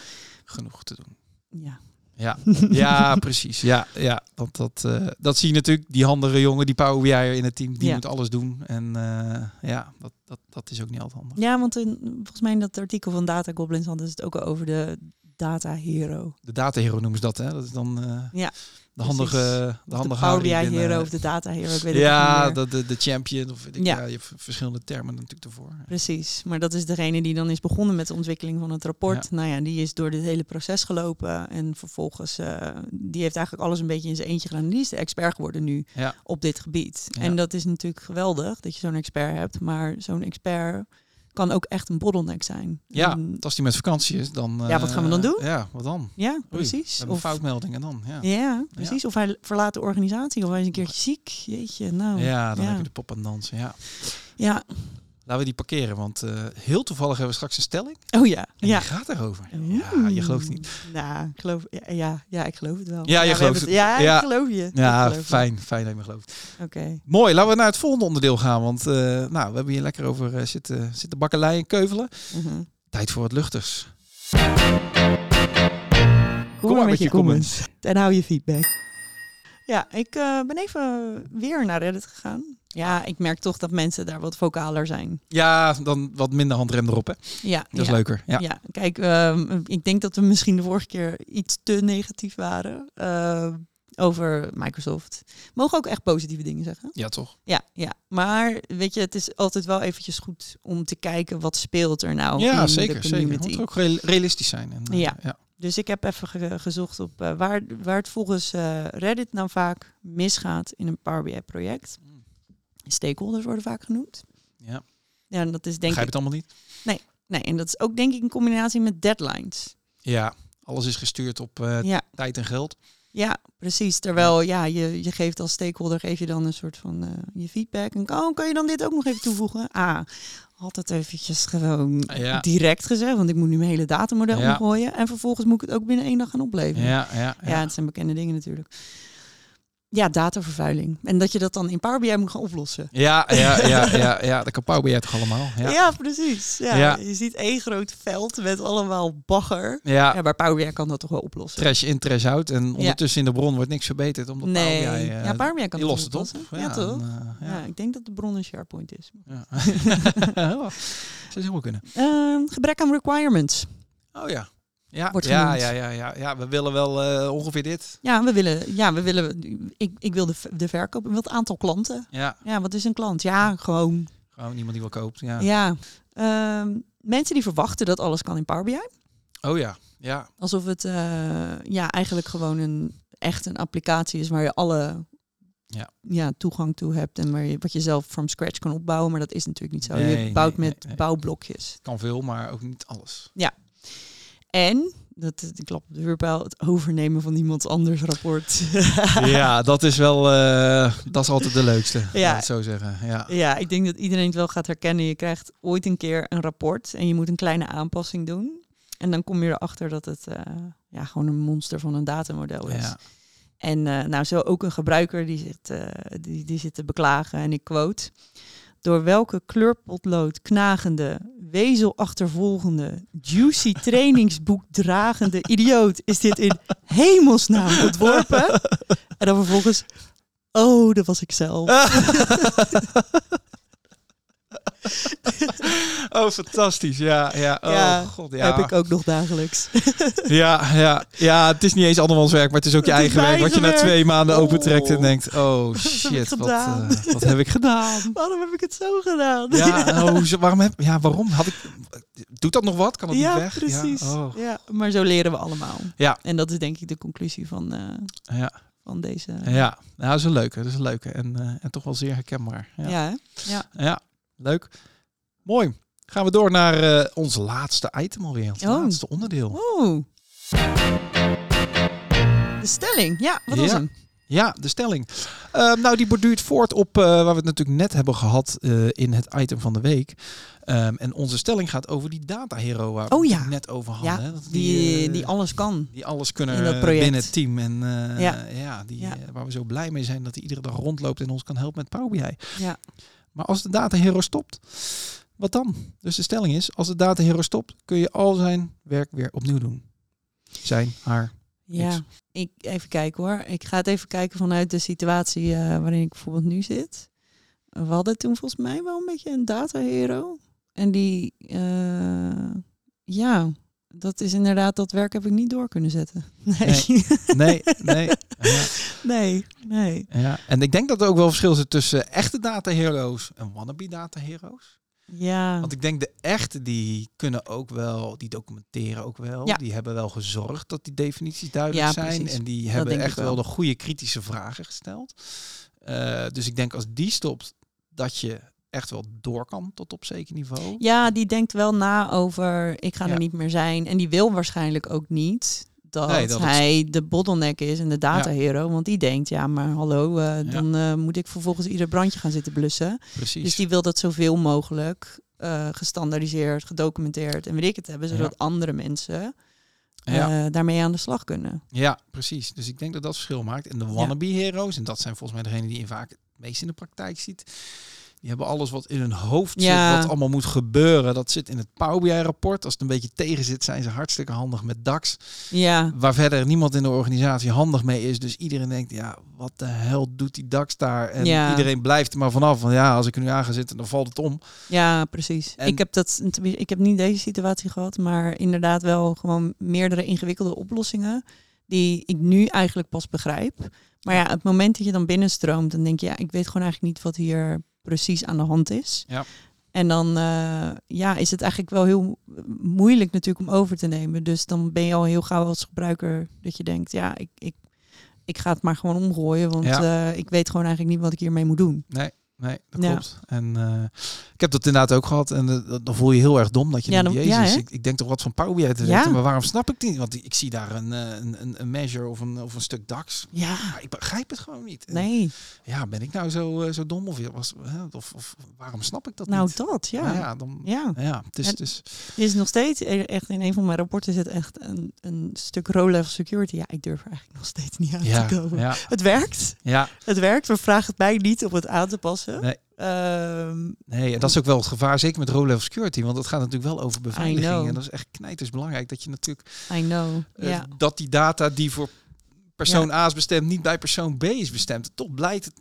Genoeg te doen. ja, Ja, ja (laughs) precies. Ja, ja. Want dat, eh, dat zie je natuurlijk. Die handige jongen, die Power BI'er in het team, die Ja. moet alles doen. En eh, ja, dat, dat, dat is ook niet altijd handig. Ja, want in, volgens mij in dat artikel van Data Goblins hadden ze het ook al over de Data Hero. De data hero noemen ze dat, hè? Dat is dan eh, Ja, de handige, de Of de handige Power BI Hero of de Data Hero, ik weet het Ja, niet meer. de, de, de champion. Of weet ik, ja. Ja. je hebt verschillende termen natuurlijk ervoor. Precies, maar dat is degene die dan is begonnen met de ontwikkeling van het rapport. Nou ja, die is door dit hele proces gelopen en vervolgens, eh, die heeft eigenlijk alles een beetje in zijn eentje gedaan. Die is de expert geworden nu op dit gebied. En dat is natuurlijk geweldig dat je zo'n expert hebt, maar zo'n expert kan ook echt een bottleneck zijn. Ja, En- als die met vakantie is, dan... Ja, wat gaan we dan eh, doen? Ja, wat dan? ja precies. Of, een foutmelding en dan, ja. ja, precies. Of hij verlaat de organisatie of hij is een keertje ziek. Jeetje, nou. Ja, dan ja. heb je de pop en dansen, ja. Ja, Laten we die parkeren, want eh, heel toevallig hebben we straks een stelling. oh ja. En ja. die gaat erover. Ja, je gelooft niet. Nou, ik geloof, ja, ja, ja, ik geloof het wel. Ja, je gelooft het. Ja, Ja. ik geloof je. Ja, geloof fijn, fijn dat je me gelooft. Oké. Mooi, laten we naar het volgende onderdeel gaan. Want eh, nou, we hebben hier lekker over eh, zitten, zitten bakkelei en keuvelen. Mhm. Tijd voor het luchters. Kom, maar met je comments. En hou je feedback. Ja, ik eh, ben even weer naar Reddit gegaan. Ja, ik merk toch dat mensen daar wat vocaler zijn. Ja, dan wat minder handrem erop, hè? Ja, Dat is ja. leuker. Ja. Ja, kijk, ehm, ik denk dat we misschien de vorige keer iets te negatief waren eh, over Microsoft. Mogen ook echt positieve dingen zeggen. ja, toch? Ja, ja, maar weet je, het is altijd wel eventjes goed om te kijken wat speelt er nou ja, in zeker. de zeker. community. Het moet ook real- realistisch zijn. En, eh, Ja. ja. Dus ik heb even ge- gezocht op eh, waar, waar het volgens eh, Reddit nou vaak misgaat in een Power BI project. Mm. Stakeholders worden vaak genoemd. ja. Ja, en dat is denk Begrijp ik. het allemaal niet? Nee, en dat is ook denk ik in combinatie met deadlines. Ja, alles is gestuurd op eh, Ja, tijd en geld. Ja, precies. Terwijl ja, je, je geeft als stakeholder geef je dan een soort van eh, je feedback. En oh, kan je dan dit ook nog even toevoegen? Ah, had het eventjes gewoon Ja. direct gezegd, want ik moet nu mijn hele datamodel Ja. omgooien. En vervolgens moet ik het ook binnen één dag gaan opleveren. Ja, ja, ja. Ja, het zijn bekende dingen natuurlijk. Ja, datavervuiling. En dat je dat dan in Power BI moet gaan oplossen. Ja, ja, (laughs) ja, ja, ja. Dat kan Power BI toch allemaal? Ja, Ja. precies. Ja, Ja. Je ziet één groot veld met allemaal bagger. Ja, Ja, maar Power BI kan dat toch wel oplossen? trash in, trash out. En ondertussen in de bron wordt niks verbeterd. Omdat nee. Power BI, eh, ja, Power BI kan die dat lost het op. Ja, toch? en, eh, Ja. ik denk dat de bron een SharePoint is. Ja. (laughs) Zou helemaal kunnen. Ehm, gebrek aan requirements. Oh ja. Ja, Wordt ja, genoemd. ja, ja, ja, ja. We willen wel eh, ongeveer dit. Ja, we willen, ja, we willen ik, ik wil de, de verkoop, ik wil het aantal klanten. Ja, Ja, wat is een klant? Ja, gewoon. gewoon iemand die wel koopt. Ja. Ja. Ehm, mensen die verwachten dat alles kan in Power BI. Oh ja, ja. Alsof het eh, ja, eigenlijk gewoon een echt een applicatie is waar je alle Ja. Ja, toegang toe hebt en waar je, wat je zelf from scratch kan opbouwen. Maar dat is natuurlijk niet zo. Nee, je bouwt nee, met nee, bouwblokjes. Kan veel, maar ook niet alles. En, dat ik klap op de vuurpijl, het overnemen van iemands anders rapport. (laughs) ja, dat is wel, eh, dat is altijd de leukste. Ja. Het zo zeggen. Ja. ja, ik denk dat iedereen het wel gaat herkennen. Je krijgt ooit een keer een rapport en je moet een kleine aanpassing doen. En dan kom je erachter dat het eh, ja, gewoon een monster van een datamodel is. Ja. En eh, nou, zo ook een gebruiker die zit, die, die zit te beklagen. En ik quote. Door welke kleurpotlood knagende, wezelachtervolgende, juicy (laughs) trainingsboek dragende idioot is dit in hemelsnaam ontworpen? En dan vervolgens, oh, dat was ik zelf. (laughs) (laughs) oh, fantastisch. Ja, ja. Oh, Ja, god. Ja. Heb ik ook nog dagelijks. (laughs) Ja, ja, ja, het is niet eens andermans werk, maar het is ook je Het eigen werk. Wat je na twee maanden Oh. opentrekt en denkt, oh shit, wat, eh, wat heb ik gedaan? (laughs) Waarom heb ik het zo gedaan? Ja, oh, waarom, heb, ja, waarom had ik... Doet dat nog wat? Kan het Ja, niet weg? precies. Ja, oh. Ja, maar zo leren we allemaal. Ja. En dat is denk ik de conclusie van, eh, ja, van deze. ja. Nou, dat is een leuke. Dat is een leuke. En, eh, en toch wel zeer herkenbaar. Ja. Ja? Ja, leuk. Mooi. Gaan we door naar eh, ons laatste item alweer. Het Oh. laatste onderdeel. Oeh. De stelling. Ja, wat was Ja. hem? Ja, de stelling. Eh, nou, die borduurt voort op eh, waar we het natuurlijk net hebben gehad eh, in het item van de week. Ehm, en onze stelling gaat over die data hero waar we Oh ja. het net over hadden. Ja, die, die alles kan. die alles kunnen binnen het team. En ja. Ja. die, waar we zo blij mee zijn dat hij iedere dag rondloopt en ons kan helpen met Power BI. Ja. Maar als de data hero stopt, wat dan? Dus de stelling is, als de data hero stopt, kun je al zijn werk weer opnieuw doen. Zijn, haar. Ja, ik even kijken hoor. Ik ga het even kijken vanuit de situatie eh, waarin ik bijvoorbeeld nu zit. We hadden toen volgens mij wel een beetje een data hero. En die, eh, ja, dat is inderdaad, dat werk heb ik niet door kunnen zetten. (laughs) Nee, Nee, nee. Ja. nee, nee. Ja. En ik denk dat er ook wel verschil zit tussen echte data heroes en wannabe data heroes. Ja, Want ik denk de echte die kunnen ook wel, die documenteren ook wel. Ja. Die hebben wel gezorgd dat die definities duidelijk Ja, zijn. En die Dat hebben echt wel. wel. de goede kritische vragen gesteld. Eh, dus ik denk als die stopt, dat je echt wel door kan tot op zeker niveau. ja, die denkt wel na over, ik ga Ja. er niet meer zijn. En die wil waarschijnlijk ook niet dat, Nee, dat het- hij de bottleneck is en de data hero. Want die denkt, ja, maar hallo, eh, Ja. dan eh, moet ik vervolgens ieder brandje gaan zitten blussen. Precies. Dus die wil dat zoveel mogelijk eh, gestandaardiseerd, gedocumenteerd en weet ik het hebben, zodat andere mensen ja. daarmee aan de slag kunnen. ja, precies. Dus ik denk dat dat verschil maakt. En de wannabe heroes, en dat zijn volgens mij degenen die je vaak het meest in de praktijk ziet. Die hebben alles wat in hun hoofd Ja. zit, wat allemaal moet gebeuren. Dat zit in het Power BI-rapport. Als het een beetje tegen zit, zijn ze hartstikke handig met DAX. Ja, Waar verder niemand in de organisatie handig mee is. Dus iedereen denkt, ja, wat de hel doet die DAX daar? En Ja. iedereen blijft er maar vanaf. Van ja, als ik er nu aan ga zitten, dan valt het om. ja, precies. En- Ik heb dat, ik heb niet deze situatie gehad, maar inderdaad wel gewoon meerdere ingewikkelde oplossingen die ik nu eigenlijk pas begrijp. Maar ja, het moment dat je dan binnenstroomt, dan denk je, ja, ik weet gewoon eigenlijk niet wat hier precies aan de hand is. Ja. En dan eh, ja, is het eigenlijk wel heel moeilijk natuurlijk om over te nemen. Dus dan ben je al heel gauw als gebruiker dat je denkt, ja, ik, ik, ik ga het maar gewoon omgooien, want Ja. eh, ik weet gewoon eigenlijk niet wat ik hiermee moet doen. Nee, nee, dat Ja. klopt. En eh, ik heb dat inderdaad ook gehad. En eh, dan voel je heel erg dom dat je Ja, denkt, dan- jezus, ja, ik, ik denk toch wat van Power BI te Ja. weten. Maar waarom snap ik het niet? Want ik zie daar een, eh, een, een, measure of een, of een stuk DAX. Ja, Maar ik begrijp het gewoon niet. En nee, Ja, ben ik nou zo, zo dom? Of, was, of, of waarom snap ik dat nou niet? dat, ja. Maar ja. ja, dan, ja, het is, En- het is is nog steeds, e- echt in een van mijn rapporten zit echt een, een stuk row-level security. Ja, ik durf er eigenlijk nog steeds niet aan ja, te komen. ja, Het werkt, ja, het werkt. We vragen het mij niet om het aan te passen. Nee. Ehm, nee, en dat is ook wel het gevaar, zeker met row-level security, want dat gaat natuurlijk wel over beveiliging. En dat is echt knijters belangrijk dat je natuurlijk I know. eh, dat die data die voor persoon A is bestemd, niet bij persoon B is bestemd. Toch blijkt het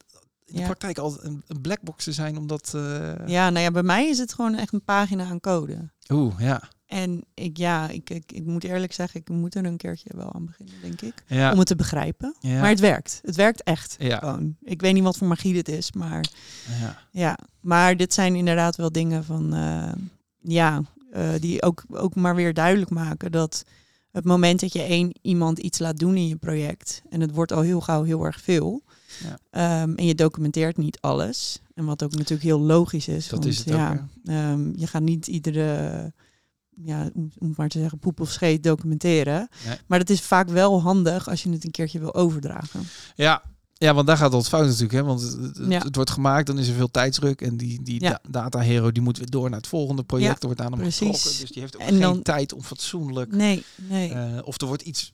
in de Ja. praktijk altijd een, een blackbox te zijn, omdat. eh, ja, nou ja, bij mij is het gewoon echt een pagina aan code. Oeh, ja. En ik, ja, ik, ik, ik moet eerlijk zeggen, ik moet er een keertje wel aan beginnen, denk ik. Ja. Om het te begrijpen. ja. Maar het werkt. Het werkt echt. Ja. Gewoon. Ik weet niet wat voor magie dit is, maar ja. Ja, maar dit zijn inderdaad wel dingen van, eh, ja, eh, die ook, ook maar weer duidelijk maken dat het moment dat je één iemand iets laat doen in je project en het wordt al heel gauw heel erg veel Ja. ehm, en je documenteert niet alles en wat ook natuurlijk heel logisch is. Dat want, is het ook, ja, ehm, je gaat niet iedere, ja, om, maar te zeggen, poep of scheet documenteren. Nee. Maar het is vaak wel handig als je het een keertje wil overdragen. Ja. Ja, want daar gaat het fout natuurlijk. Hè? Want het, het- Ja. het wordt gemaakt, dan is er veel tijdsdruk. En die, die Ja. da- data hero die moet weer door naar het volgende project. Ja, er wordt aan hem getrokken. Dus die heeft ook En geen tijd om fatsoenlijk. Nee, nee. eh, of er wordt iets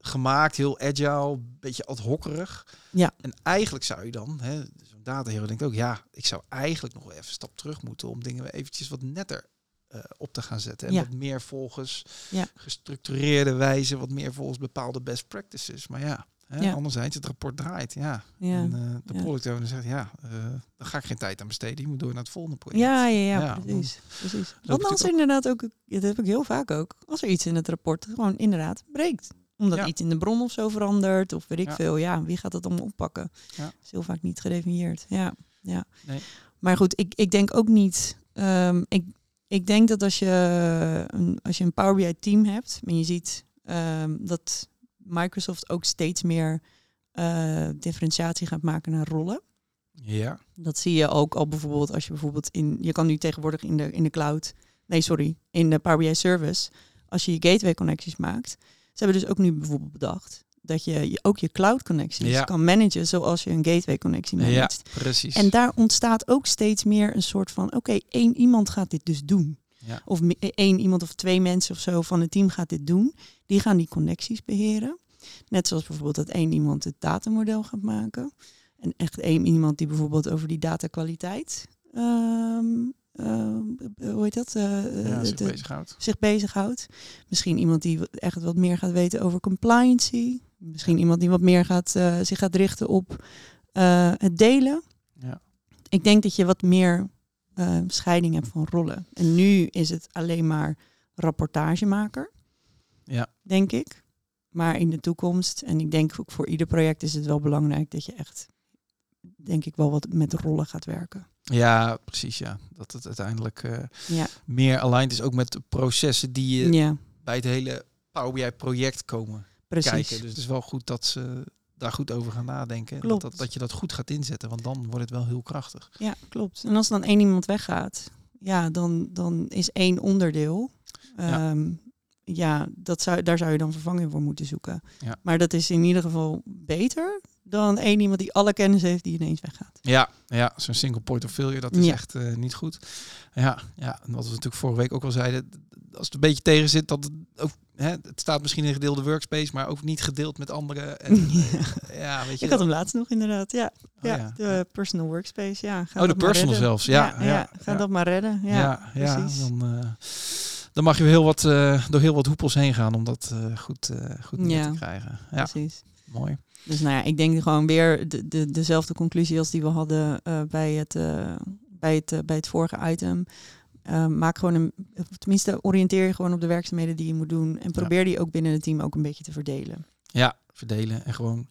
gemaakt, heel agile, een beetje ad hockerig. Ja. En eigenlijk zou je dan, hè, zo'n data hero denkt ook, ja, ik zou eigenlijk nog wel even een stap terug moeten om dingen eventjes wat netter eh, op te gaan zetten. En Ja. wat meer volgens Ja. gestructureerde wijze, wat meer volgens bepaalde best practices. Maar ja, hè, Ja. anderzijds, het rapport draait. Ja. ja. En eh, de product owner zegt, ja, eh daar ga ik geen tijd aan besteden. Je moet door naar het volgende project. Ja, ja, ja, precies. precies. Want als er inderdaad ook, dat heb ik heel vaak ook, als er iets in het rapport gewoon inderdaad breekt. Omdat Ja. iets in de bron of zo verandert, of weet ik Ja. veel. Ja, wie gaat dat allemaal oppakken? Ja. is heel vaak niet gedefinieerd. Ja, ja. Nee. Maar goed, ik, ik denk ook niet. ehm, ik, ik denk dat als je een, als je een Power BI team hebt en je ziet ehm, dat Microsoft ook steeds meer eh, differentiatie gaat maken naar rollen. Ja, Dat zie je ook al bijvoorbeeld als je bijvoorbeeld in, je kan nu tegenwoordig in de, in de cloud, nee sorry, in de Power BI service, als je je gateway connecties maakt. Ze hebben dus ook nu bijvoorbeeld bedacht dat je, ook je cloud connecties Ja. kan managen zoals je een gateway connectie ja, managt. precies. En daar ontstaat ook steeds meer een soort van, oké, één iemand gaat dit dus doen. Ja. Of me- één iemand of twee mensen of zo van het team gaat dit doen. Die gaan die connecties beheren. Net zoals bijvoorbeeld dat één iemand het datamodel gaat maken. En echt één iemand die bijvoorbeeld over die datakwaliteit eh, hoe heet dat? Eh, Ja, eh, zich de- bezighoudt. zich bezighoudt. Misschien iemand die echt wat meer gaat weten over compliancy. Misschien iemand die wat meer gaat, eh, zich gaat richten op eh, het delen. Ja. Ik denk dat je wat meer eh, scheiding hebt van rollen. En nu is het alleen maar rapportagemaker, Ja. denk ik. Maar in de toekomst, en ik denk ook voor ieder project is het wel belangrijk dat je echt, denk ik wel wat met rollen gaat werken. ja, precies. Ja. Dat het uiteindelijk Ja, meer aligned is ook met de processen die je ja bij het hele Power BI project komen precies. kijken. Dus het is wel goed dat ze daar goed over gaan nadenken. Dat, Klopt. dat, dat je dat goed gaat inzetten, want dan wordt het wel heel krachtig. Ja, klopt. En als dan één iemand weggaat, ja, dan, dan is één onderdeel. Ja. Ehm, ja, dat zou, daar zou je dan vervanging voor moeten zoeken. Ja. Maar dat is in ieder geval beter dan één iemand die alle kennis heeft die ineens weggaat. Ja, ja zo'n single point of failure, dat is Ja. echt eh, niet goed. Ja, ja, en wat we natuurlijk vorige week ook al zeiden, als het een beetje tegen zit, dat het ook, hè, het staat misschien in gedeelde workspace, maar ook niet gedeeld met anderen. (laughs) En, Ja. eh, ja, weet je Ik had hem laatst nog inderdaad. Ja, Oh, ja, de personal workspace. Ja, ga Oh, de personal zelfs. Ja, ja, ga dat maar redden. Ja, precies. dan, eh, dan mag je heel wat, eh, door heel wat hoepels heen gaan om dat goed, goed neer Ja. te krijgen. Ja, precies. mooi. Dus nou ja, ik denk gewoon weer de, de, dezelfde conclusie als die we hadden bij, het, bij, het, bij het vorige item. Eh, maak gewoon een, tenminste oriënteer je gewoon op de werkzaamheden die je moet doen. En probeer die ook binnen het team ook een beetje te verdelen. Ja, verdelen en gewoon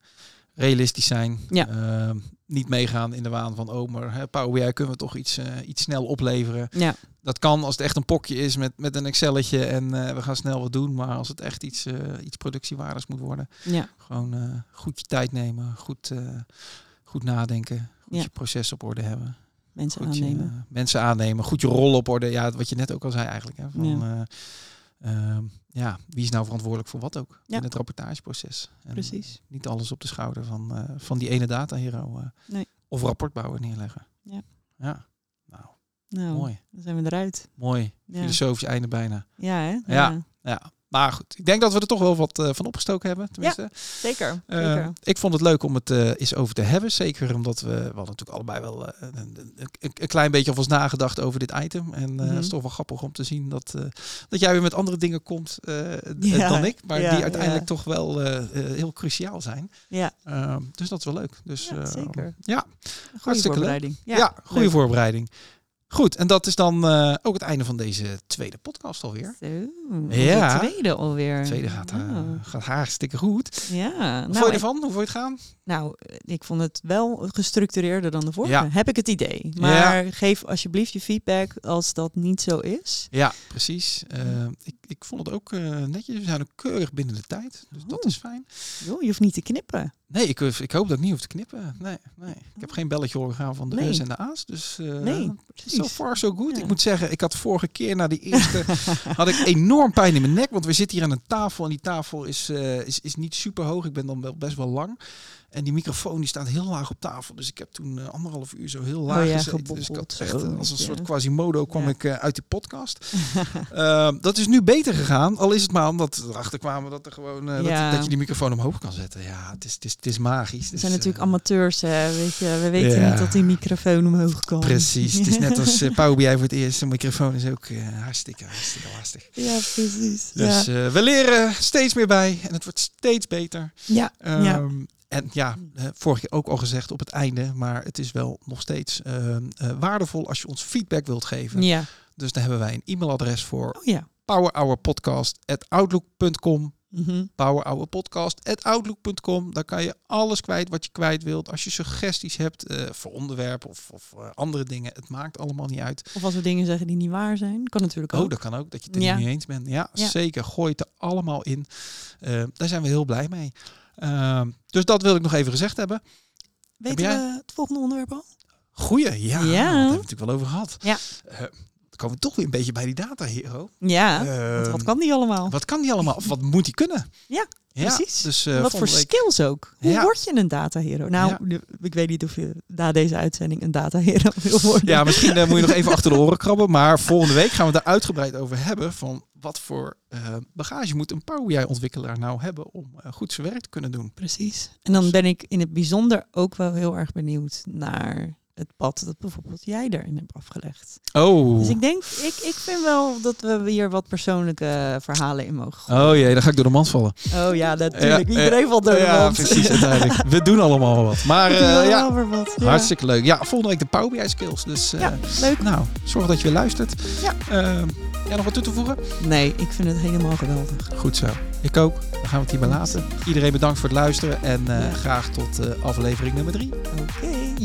realistisch zijn. Ja. Ehm, niet meegaan in de waan van, oh, maar hè, Power BI kunnen we toch iets, eh, iets snel opleveren. Ja, Dat kan als het echt een pokje is met, met een Excelletje en eh, we gaan snel wat doen. Maar als het echt iets, eh, iets productiewaardigs moet worden, ja, gewoon goed je tijd nemen, goed, goed nadenken, goed Ja. je proces op orde hebben. Mensen Goed aannemen. eh, mensen aannemen, goed je rol op orde. Ja, wat je net ook al zei eigenlijk. Hè, van, Ja. eh, ehm, ja, wie is nou verantwoordelijk voor wat ook Ja. in het rapportageproces? En Precies. Niet alles op de schouder van, eh, van die ene data hero eh, Nee. of rapportbouwer neerleggen. Ja. Ja, nou, Nou, mooi. dan zijn we eruit. Mooi. Ja, Filosofisch einde bijna. ja hè? Ja. Ja, maar goed. Ik denk dat we er toch wel wat eh, van opgestoken hebben. Tenminste. zeker. Eh, zeker. ik vond het leuk om het eh eens over te hebben. Zeker omdat we, we hadden natuurlijk allebei wel een, een, een- klein beetje of ons nagedacht over dit item. En Mhm. het is toch wel grappig om te zien dat, dat jij weer met andere dingen komt Ja, dan ik. Maar ja, die uiteindelijk ja. toch wel heel cruciaal zijn. Ja, Eh, dus dat is wel leuk. Dus, Ja, eh, zeker. Ja, goede hartstikke leuk. voorbereiding. ja, goede voorbereiding. Goed, en dat is dan eh, ook het einde van deze tweede podcast alweer. Zo, Ja. de tweede alweer. De tweede gaat, Oh. gaat hartstikke goed. Ja, Hoe nou, vond je ervan? Hoe vond je het gaan? Nou, ik vond het wel gestructureerder dan de vorige. Ja. Heb ik het idee. Maar geef alsjeblieft je feedback als dat niet zo is. Ja, precies. Eh, ik, ik vond het ook eh, netjes. We zijn ook keurig binnen de tijd. Dus dat Oh. is fijn. Joh, je hoeft niet te knippen. Nee, ik, hoef- ik hoop dat ik niet hoef te knippen. Nee, nee. Ik heb geen belletje horen gaan van de Nee. U's en de A's. Dus eh Nee, so far so good. Ja. Ik moet zeggen, ik had vorige keer na die eerste... had ik enorm pijn in mijn nek. Want we zitten hier aan een tafel. En die tafel is, eh, is, is niet super hoog. Ik ben dan wel best wel lang. En die microfoon die staat heel laag op tafel. Dus ik heb toen eh, anderhalf uur zo heel laag Oh ja, gezeten. Dus ik had echt eh, als een je- soort Quasimodo kwam Ja. ik eh, uit die podcast. (laughs) Ehm, dat is nu beter gegaan. Al is het maar omdat we erachter kwamen dat, er gewoon, dat, dat je die microfoon omhoog kan zetten. Ja, het is, het is, het is magisch. We Dus, zijn natuurlijk amateurs, hè. Weet je, we weten niet dat die microfoon omhoog kan. Precies. Het is net als (laughs) Power BI voor het eerst. De microfoon is ook hartstikke, hartstikke lastig. Ja, precies. Dus we leren steeds meer bij en het wordt steeds beter. ja, ja. Ehm, En ja, vorige keer ook al gezegd op het einde, maar het is wel nog steeds ehm, eh, waardevol als je ons feedback wilt geven. ja. Dus daar hebben wij een e-mailadres voor Oh ja. powerhourpodcast@outlook.com. Mhm. powerhourpodcast@outlook.com. Daar kan je alles kwijt wat je kwijt wilt. Als je suggesties hebt eh, voor onderwerpen of, of eh, andere dingen, het maakt allemaal niet uit. Of als we dingen zeggen die niet waar zijn, kan natuurlijk ook. Oh, dat kan ook, dat je het er Ja. niet eens bent. Ja, Ja. zeker. Gooi het er allemaal in. Eh, daar zijn we heel blij mee. Ehm, dus dat wil ik nog even gezegd hebben. Weten jij- we het volgende onderwerp al? Goeie, ja. Ja. Daar hebben we het natuurlijk wel over gehad. Ja. Eh, dan komen we toch weer een beetje bij die data hero. Ja, Ehm, wat kan die allemaal? Wat kan die allemaal? Of wat moet die kunnen? Ja, precies. Dus, eh, wat voor week- skills ook? Hoe Ja. word je een data hero? Nou, Ja. ik weet niet of je na deze uitzending een data hero (laughs) wil worden. Ja, misschien eh, moet je nog even achter de oren krabben. Maar volgende week gaan we daar uitgebreid over hebben. Van wat voor eh, bagage moet een Power BI-ontwikkelaar nou hebben om eh, goed zijn werk te kunnen doen. Precies. En dan ben ik in het bijzonder ook wel heel erg benieuwd naar het pad dat bijvoorbeeld jij erin hebt afgelegd. Oh. Dus ik denk, ik, ik vind wel dat we hier wat persoonlijke verhalen in mogen gooien. Oh jee, dan ga ik door de mand vallen. Oh ja, natuurlijk. Ja, Iedereen valt door de Ja, mand. precies, uiteindelijk. We doen allemaal wel wat. Maar wel ja, wat. Ja. hartstikke leuk. Ja, volgende week de Power BI skills. Dus Ja, leuk. nou, zorg dat je weer luistert. Ja. Eh, Jij nog wat toe te voegen? Nee, ik vind het helemaal geweldig. Goed zo. Ik ook. Dan gaan we het hierbij laten. Iedereen bedankt voor het luisteren en eh, graag tot eh, aflevering nummer 3. Oké, okay.